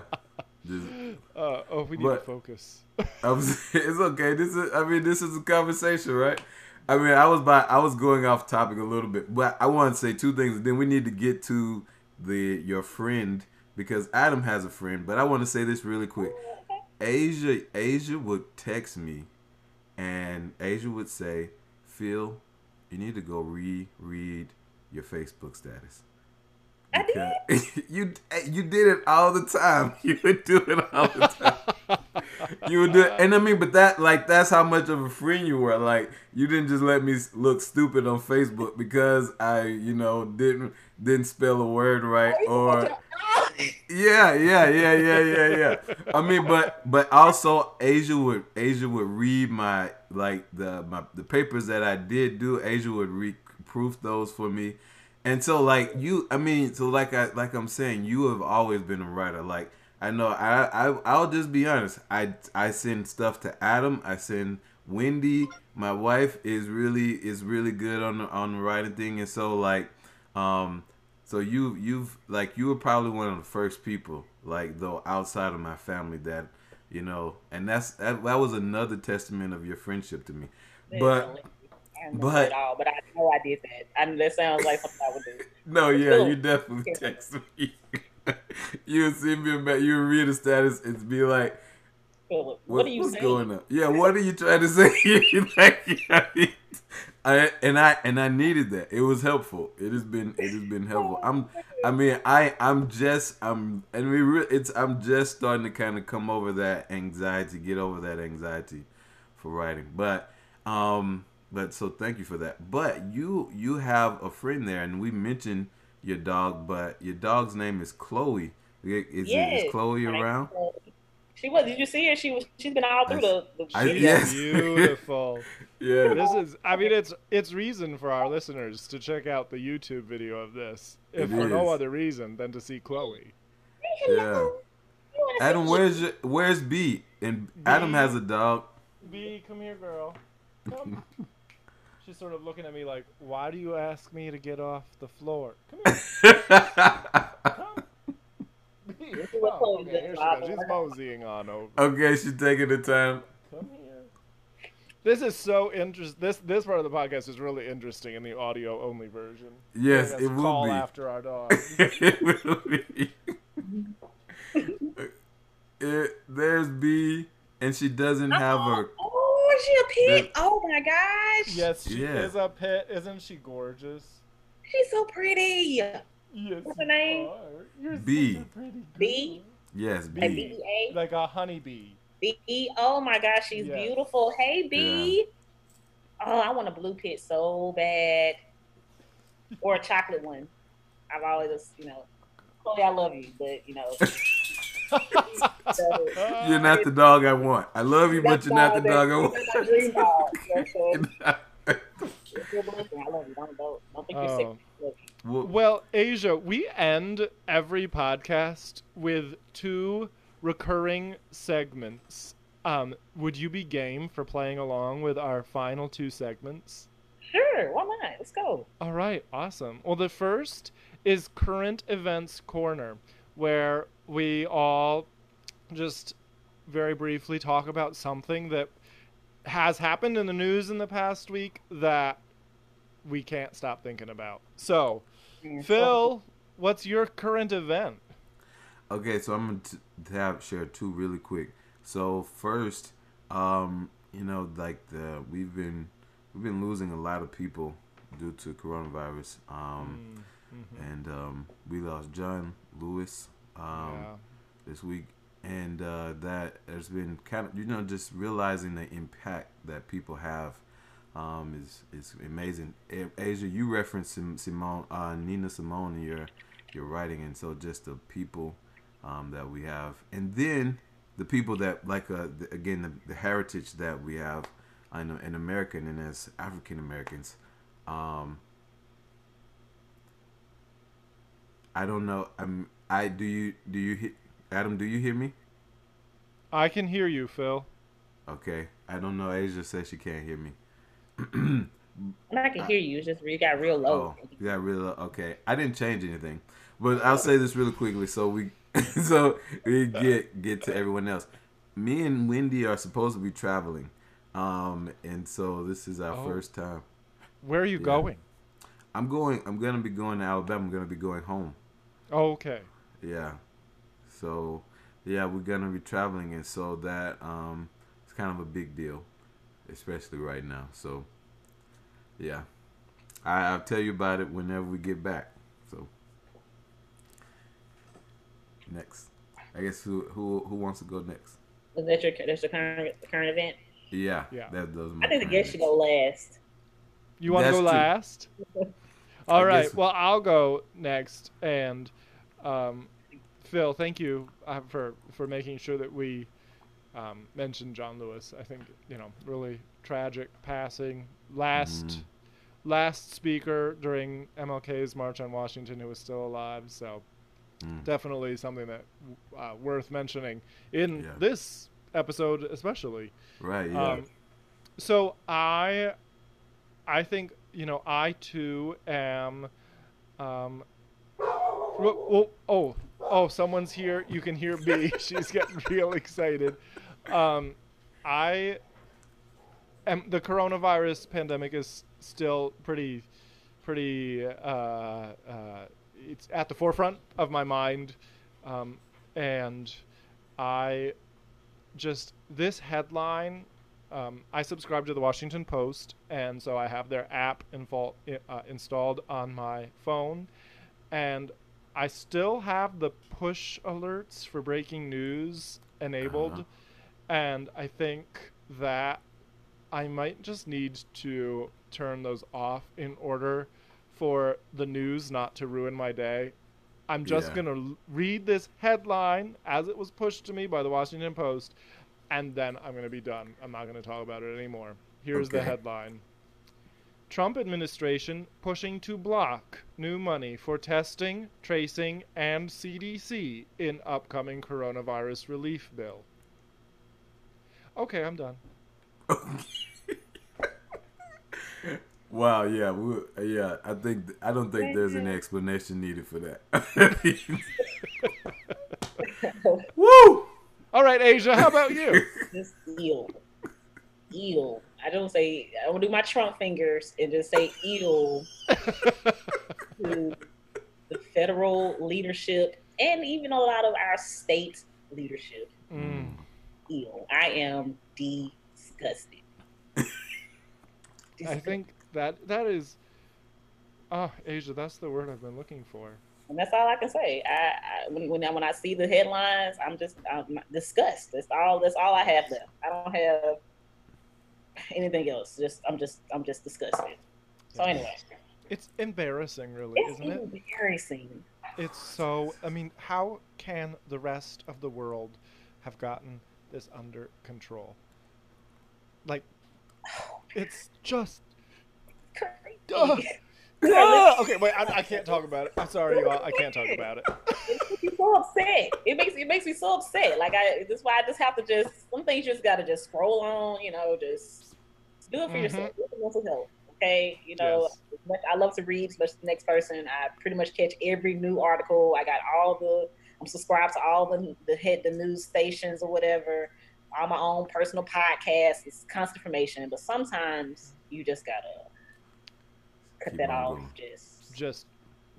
S1: Just,
S2: Uh, oh, we need
S1: But-
S2: to focus.
S1: I was, it's okay. This is. I mean, this is a conversation, right? I mean, I was by. I was going off topic a little bit, but I want to say two things. Then we need to get to the your friend because Adam has a friend. But I want to say this really quick. Asia, Asia would text me, and Asia would say, "Phil, you need to go reread your Facebook status."
S3: I did.
S1: You you did it all the time. You would do it all the time. you would do it, and I mean, but that like that's how much of a friend you were. Like you didn't just let me look stupid on Facebook because I, you know, didn't didn't spell a word right or yeah, yeah, yeah, yeah, yeah, yeah. I mean, but but also Asia would Asia would read my like the my the papers that I did do. Asia would read proof those for me, and so like you, I mean, so like I like I'm saying, you have always been a writer. Like I know, I I I'll just be honest. I I send stuff to Adam. I send Wendy. My wife is really is really good on the, on the writing thing, and so like um. So you you've like you were probably one of the first people like though outside of my family that you know and that's that, that was another testament of your friendship to me. But
S3: I
S1: but-
S3: all, but I know I did that. I mean, that sounds like something I would do.
S1: no, yeah,
S3: Cool.
S1: you definitely text me. you would send me a ma- you would read a status and be like,
S3: Philip, what,
S1: what,
S3: are you
S1: what's
S3: saying?
S1: going on? Yeah, what are you trying to say? like, I, and I and I needed that. It was helpful. It has been it has been helpful. I'm I mean I I'm just I'm and we re- it's I'm just starting to kind of come over that anxiety, get over that anxiety for writing. But um but so thank you for that. But you you have a friend there, and we mentioned your dog, but your dog's name is Chloe. Is, is,
S3: Yes.
S1: is Chloe
S3: Her name is
S1: around?
S3: Chloe. She was. Did you see her? She was. She's been all through the. the
S1: I- yes.
S2: Beautiful.
S1: Yeah.
S2: this is I mean it's it's reason for our listeners to check out the YouTube video of this. If
S1: It
S2: for no other reason than to see Chloe.
S3: Hello.
S1: Yeah.
S3: You wanna see
S1: Adam, where's your, where's B? And Adam has a dog.
S2: B, come here, girl. Come. She's sort of looking at me like, "Why do you ask me to get off the floor?" Come here. Come. B,
S3: This is
S2: come.
S3: what Chloe
S2: Okay, here she goes. She's moseying on over.
S1: okay, she's taking the time.
S2: Come here. This is so interesting. This this part of the podcast is really interesting in the audio only version.
S1: Yes, it will
S2: call
S1: be.
S2: after our dog.
S1: it will be. It- there's B, and she doesn't oh, have her.
S3: Oh, is she a pig? Oh my gosh.
S2: yes, she
S1: Yeah.
S2: is a pet. Isn't she gorgeous?
S3: She's so pretty.
S2: Yes.
S3: What's her name?
S2: are. You're
S1: B.
S2: such a pretty.
S3: B?
S1: Yes,
S3: Like
S1: B.
S3: B E
S2: Like a honeybee.
S3: A. B E. Oh my gosh, she's
S2: Yes.
S3: beautiful. Hey B. Oh, I want a blue pit so bad. Or a chocolate one. I've always you know, Chloe, I love you, but you know. so,
S1: You're not the dog I want. I love you, but you're not the dog I want.
S3: You're my dream dog. You know, so
S1: You're not-
S3: if you're a blessing, I love you. Don't, don't, don't think you're
S2: oh.
S3: sick.
S1: Well,
S2: Well, Asia, we end every podcast with two recurring segments Um, would you be game for playing along with our final two segments?
S3: Sure, why not? Let's go.
S2: All right, awesome. Well, the first is Current Events Corner, where we all just very briefly talk about something that has happened in the news in the past week that we can't stop thinking about. So, Phil, what's your current event?
S1: Okay, so I'm gonna have share two really quick. So first, um, you know, like the we've been we've been losing a lot of people due to coronavirus. Um,
S2: Mm,
S1: and um, we lost John Lewis um,
S2: yeah.
S1: this week, and uh, that has been kind of you know just realizing the impact that people have um, is is amazing. Asia, you referenced Simone uh, Nina Simone in your your writing, and so just the people um, that we have, and then the people that like uh, the, again the, the heritage that we have in, in America and as African Americans. Um, I don't know. I'm. I do you do you he- Adam? Do you hear me?
S2: I can hear you, Phil.
S1: Okay. I don't know. Asia says she can't hear me.
S3: And I can hear you. It's just you got real low.
S1: Oh, yeah, really. Okay, I didn't change anything, but I'll say this really quickly so we, so we get get to everyone else. Me and Wendy are supposed to be traveling, um, and so this is our
S2: Oh.
S1: first time.
S2: Where are you
S1: Yeah.
S2: going?
S1: I'm going. I'm gonna be going to Alabama. I'm gonna be going home.
S2: Okay.
S1: Yeah. So, yeah, we're gonna be traveling, and so that um, it's kind of a big deal, especially right now. So, yeah, I, I'll tell you about it whenever we get back. So, next, I guess who who who wants to go next?
S3: Was that your that's your current current event?
S1: Yeah,
S2: Yeah.
S1: That does. are
S3: I think the
S1: current
S3: guest should go last.
S2: You want to go
S1: true.
S2: last? All
S1: I
S2: right.
S1: guess-
S2: Well, I'll go next. And um, Phil, thank you uh, for for making sure that we um, mentioned John Lewis. I think you know really tragic passing. Last
S1: Mhm.
S2: last speaker during MLK's March on Washington who was still alive. So
S1: Mm.
S2: definitely something that uh, worth mentioning in
S1: Yeah.
S2: this episode, especially.
S1: Right. Yeah.
S2: Um, so I, I think you know I too am. Um, oh, oh, oh! Someone's here. You can hear B. She's getting real excited. Um, I am. The coronavirus pandemic is still pretty, pretty. Uh, uh, it's at the forefront of my mind, um, and I just this headline um, I subscribe to the Washington Post, and so I have their app uh, installed on my phone, and I still have the push alerts for breaking news enabled,
S1: Uh-huh.
S2: And I think that I might just need to turn those off in order for the news not to ruin my day. I'm just
S1: Yeah.
S2: going to read this headline as it was pushed to me by the Washington Post, and then I'm going to be done. I'm not going to talk about it anymore. Here's the headline Trump administration pushing to block new money for testing, tracing, and CDC in upcoming coronavirus relief bill. Okay, I'm done.
S1: Wow, yeah, we, yeah. I think I don't think there's an explanation needed for that. Woo!
S2: All right, Asia, how about you?
S3: Just eel. Eel. I don't say I will do my Trump fingers and just say eel to the federal leadership and even a lot of our state leadership.
S2: Mm.
S3: Eel. I am disgusted.
S2: I think that that is. Oh, Asia, that's the word I've been looking for.
S3: And that's all I can say. I, I when when I, when I see the headlines, I'm just I'm disgust. That's all. That's all I have left. I don't have anything else. Just I'm just I'm just disgusted. So anyway,
S2: It's embarrassing, really,
S3: it's
S2: isn't it?
S3: embarrassing.
S2: It's so. I mean, how can the rest of the world have gotten this under control? Like, it's just. Okay, wait. I, I can't talk about it. I'm sorry, you all. I can't talk about it.
S3: it makes me so upset. It makes it makes me so upset. Like I, that's why I just have to just some things you just got to just scroll on. You know, just do it for
S2: Mhm.
S3: yourself. Do it for mental health. Okay, you know,
S2: Yes.
S3: I love to read, especially the next person. I pretty much catch every new article. I got all the. I'm subscribed to all the the head the news stations or whatever. All my own personal podcasts. It's constant information, but sometimes you just gotta cut
S1: Keep
S3: that off.
S1: going.
S3: Just
S2: Just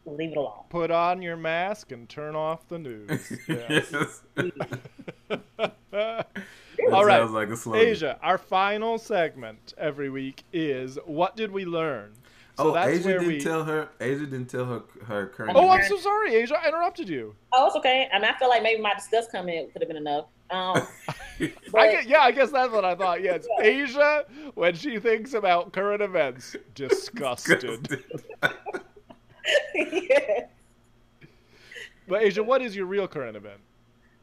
S3: leave it alone.
S2: put on your mask and turn off the news. Yes. All right.
S1: Like a.
S2: Asia, our final segment every week is what did we learn? So
S1: oh,
S2: that's
S1: Asia
S2: where
S1: didn't
S2: we.
S1: tell her. Asia didn't tell her her current.
S2: oh, I'm so sorry, Asia. I interrupted you.
S3: Oh, it's okay. I mean, I feel like maybe my disgust comment could have been enough. Um, but
S2: I get, yeah, I guess that's what I thought. Yeah, it's Asia when she thinks about current events, disgusted.
S3: yeah.
S2: but Asia, what is your real current event?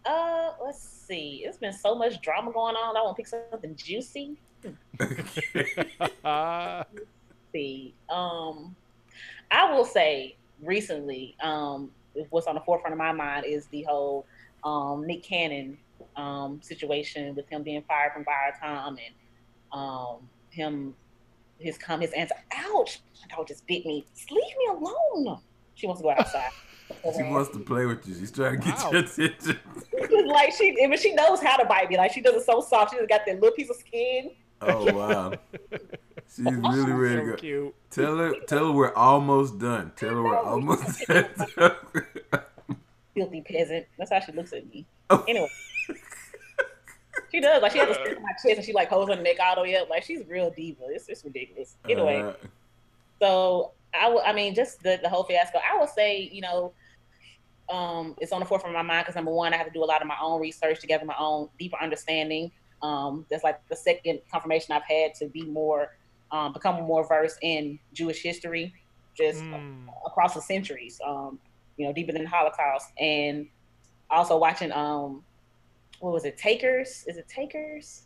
S3: Uh, let's see. It's been so much drama going on. I want to pick something juicy. Let's see. Um, I will say recently, um, what's on the forefront of my mind is the whole um Nick Cannon um situation with him being fired from Viacom and um him his come his answer. Ouch! My dog just bit me. Just leave me alone. She wants to go outside.
S1: she wants to play with you. She's trying to get
S2: Wow.
S1: your attention.
S3: like she, I mean, she knows how to bite me. Like she does it so soft. She just got that little piece of skin.
S1: Oh wow. She's really ready to
S2: so
S1: go.
S2: cute.
S1: Tell her, tell her we're almost done. Tell her we're almost done.
S3: Filthy peasant. That's how she looks at me.
S1: Oh.
S3: Anyway. She does. Like she has a stick on my chest and she like holds her neck all the way up. Like she's real diva. It's just ridiculous. Anyway,
S1: Uh,
S3: so I would, I mean, just the, the whole fiasco. I would say, you know, um, it's on the forefront of my mind because number one, I have to do a lot of my own research to gather my own deeper understanding. Um, that's like the second confirmation I've had to be more, um, become more versed in Jewish history, just
S2: Mm.
S3: across the centuries. Um, you know, deeper than the Holocaust, and also watching, um, what was it, Takers? Is it Takers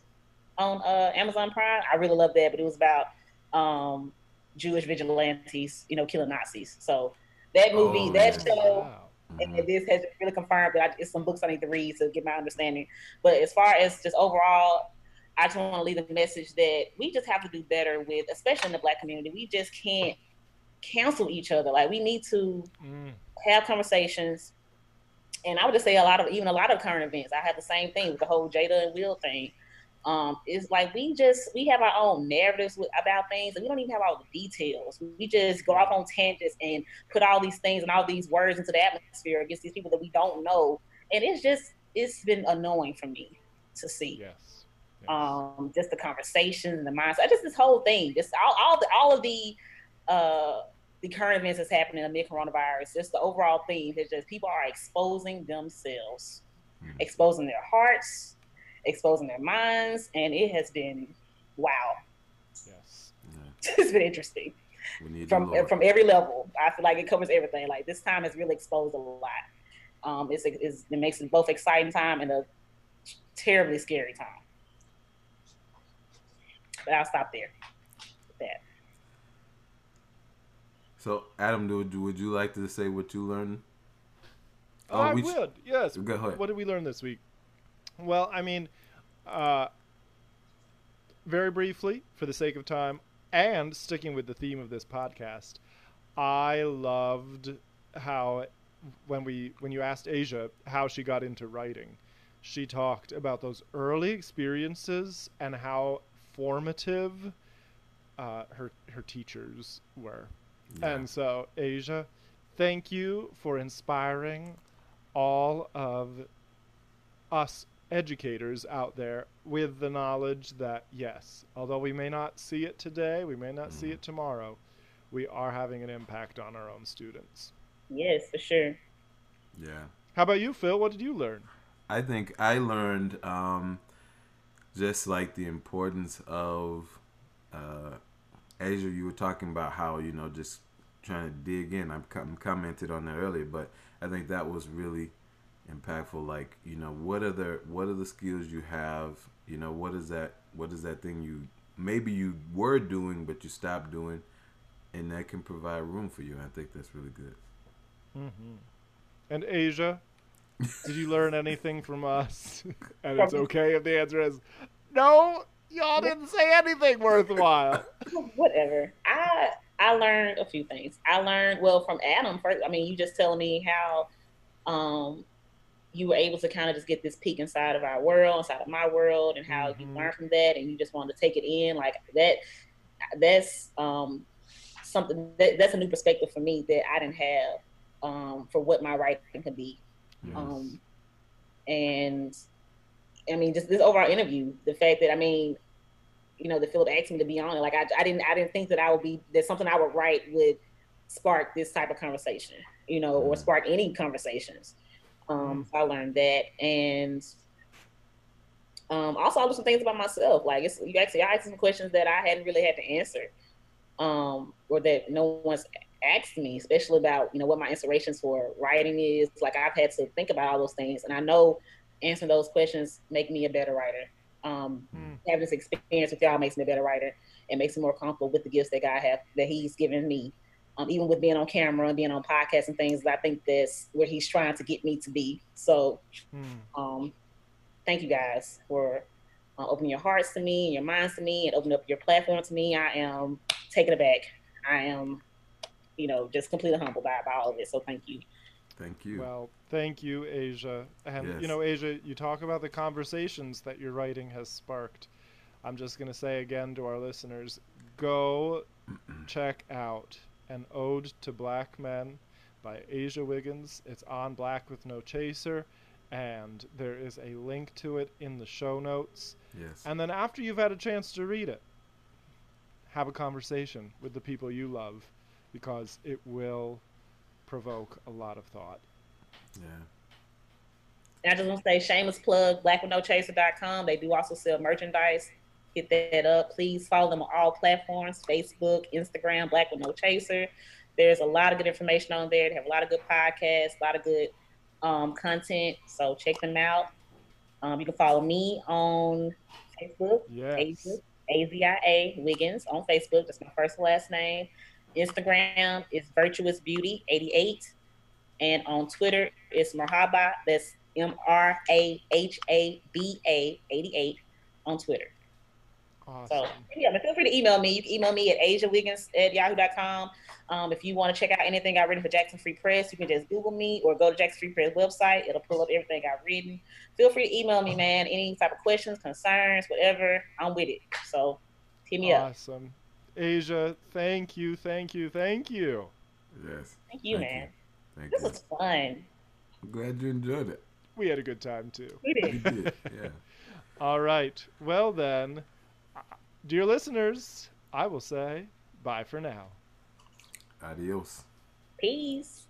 S3: on uh, Amazon Prime? I really love that, but it was about um, Jewish vigilantes, you know, killing Nazis. So that movie,
S1: Oh,
S3: that
S1: yeah.
S3: show,
S2: Wow.
S3: and
S1: mhm.
S3: this has really confirmed that I, it's some books I need to read to get my understanding. But as far as just overall, I just want to leave a message that we just have to do better with, especially in the black community. We just can't cancel each other. Like we need to
S2: Mm.
S3: have conversations. And I would just say a lot of even a lot of current events. I have the same thing with the whole Jada and Will thing. Um, it's like we just we have our own narratives with, about things, and we don't even have all the details. We just go off on tangents and put all these things and all these words into the atmosphere against these people that we don't know, and it's just it's been annoying for me to see.
S2: Yes.
S3: Um, just the conversation, the mindset, just this whole thing, just all all the all of the uh the current events that's happening amid coronavirus, just the overall theme is just people are exposing themselves,
S1: Mhm.
S3: exposing their hearts, exposing their minds, and it has been wow.
S2: yes.
S1: Yeah,
S3: it's been interesting from from every level. I feel like it covers everything. Like this time has really exposed a lot. Um, it's, it's it makes it both exciting time and a terribly scary time. But I'll stop there. With that.
S1: So, Adam, would you, would you like to say what you learned?
S2: Oh, I
S1: we sh-
S2: would. Yes.
S1: Go ahead.
S2: What did we learn this week? Well, I mean, uh, very briefly, for the sake of time, and sticking with the theme of this podcast, I loved how when we when you asked Asia how she got into writing, she talked about those early experiences and how formative uh, her her teachers were.
S1: Yeah.
S2: And so, Asia, thank you for inspiring all of us educators out there with the knowledge that, yes, although we may not see it today, we may not see
S1: Mhm.
S2: it tomorrow, we are having an impact on our own students.
S3: Yes, for sure.
S1: yeah.
S2: How about you, Phil? What did you learn?
S1: I think I learned um, just like the importance of uh, Asia. You were talking about how you know just trying to dig in. Com- commented on that earlier, but I think that was really impactful. Like you know, what are the what are the skills you have? You know, what is that? What is that thing you maybe you were doing but you stopped doing? and that can provide room for you. I think that's really good.
S2: Mm-hmm. And Asia, did you learn anything from us? and it's okay if the answer is no. Y'all didn't say anything worthwhile.
S3: Whatever. I I learned a few things. I learned well from Adam first. I mean, you just telling me how um you were able to kind of just get this peek inside of our world, inside of my world, and how mm-hmm. you learn from that, and you just wanted to take it in like that. That's um something that, that's a new perspective for me that I didn't have um, for what my writing could be. Yes. Um, and I mean, just this overall interview, the fact that I mean, you know, the Philip asked me to be on it. Like I, I didn't, I didn't think that I would be that something I would write would spark this type of conversation, you know, or spark any conversations. Um, so I learned that, and um, also I learned some things about myself. Like it's you actually I asked some questions that I hadn't really had to answer, um, or that no one's asked me, especially about you know what my inspirations for writing is. Like I've had to think about all those things, and I know answering those questions make me a better writer. Um, mm. Having this experience with y'all makes me a better writer and makes me more comfortable with the gifts that God have that He's given me. Um, even with being on camera and being on podcasts and things, I think that's where He's trying to get me to be. So, mm. um, thank you guys for uh, opening your hearts to me and your minds to me and opening up your platform to me. I am taken aback. I am you know, just completely humbled by, by all of it. So thank you.
S1: Thank you.
S2: Well, thank you, Azia. And yes. you know, Azia, you talk about the conversations that your writing has sparked. I'm just going to say again to our listeners, go check out An Ode to Black Men by Azia Wiggins. It's on Black with No Chaser, and there is a link to it in the show notes.
S1: Yes.
S2: And then after you've had a chance to read it, have a conversation with the people you love because it will provoke a lot of thought.
S1: Yeah.
S3: And I just want to say shameless plug, blackwithnochaser.com. They do also sell merchandise. Hit that up. Please follow them on all platforms, Facebook, Instagram, Black with No Chaser. There's a lot of good information on there. They have a lot of good podcasts, a lot of good um, content. So check them out. Um, you can follow me on Facebook.
S2: Yes.
S3: A-Z-I-A Wiggins on Facebook. That's my first and last name. Instagram is Virtuous Beauty 88. And on Twitter, it's Marhaba. That's M R A H A B A 88 on Twitter. Awesome. So, yeah, feel free to email me. You can email me at aziawiggins at yahoo.com. Um, if you want to check out anything I've written for Jackson Free Press, you can just Google me or go to Jackson Free Press website. It'll pull up everything I've written. Feel free to email me, man. Any type of questions, concerns, whatever. I'm with it. So hit me
S2: awesome. up. Awesome. Azia, thank you, thank you, thank you.
S1: Yes.
S3: Thank you, thank man. You. Thank this you. was fun.
S1: I'm glad you enjoyed it.
S2: We had a good time too.
S3: We did.
S1: we did. Yeah.
S2: All right. Well then, uh, dear listeners, I will say bye for now.
S1: Adios.
S3: Peace.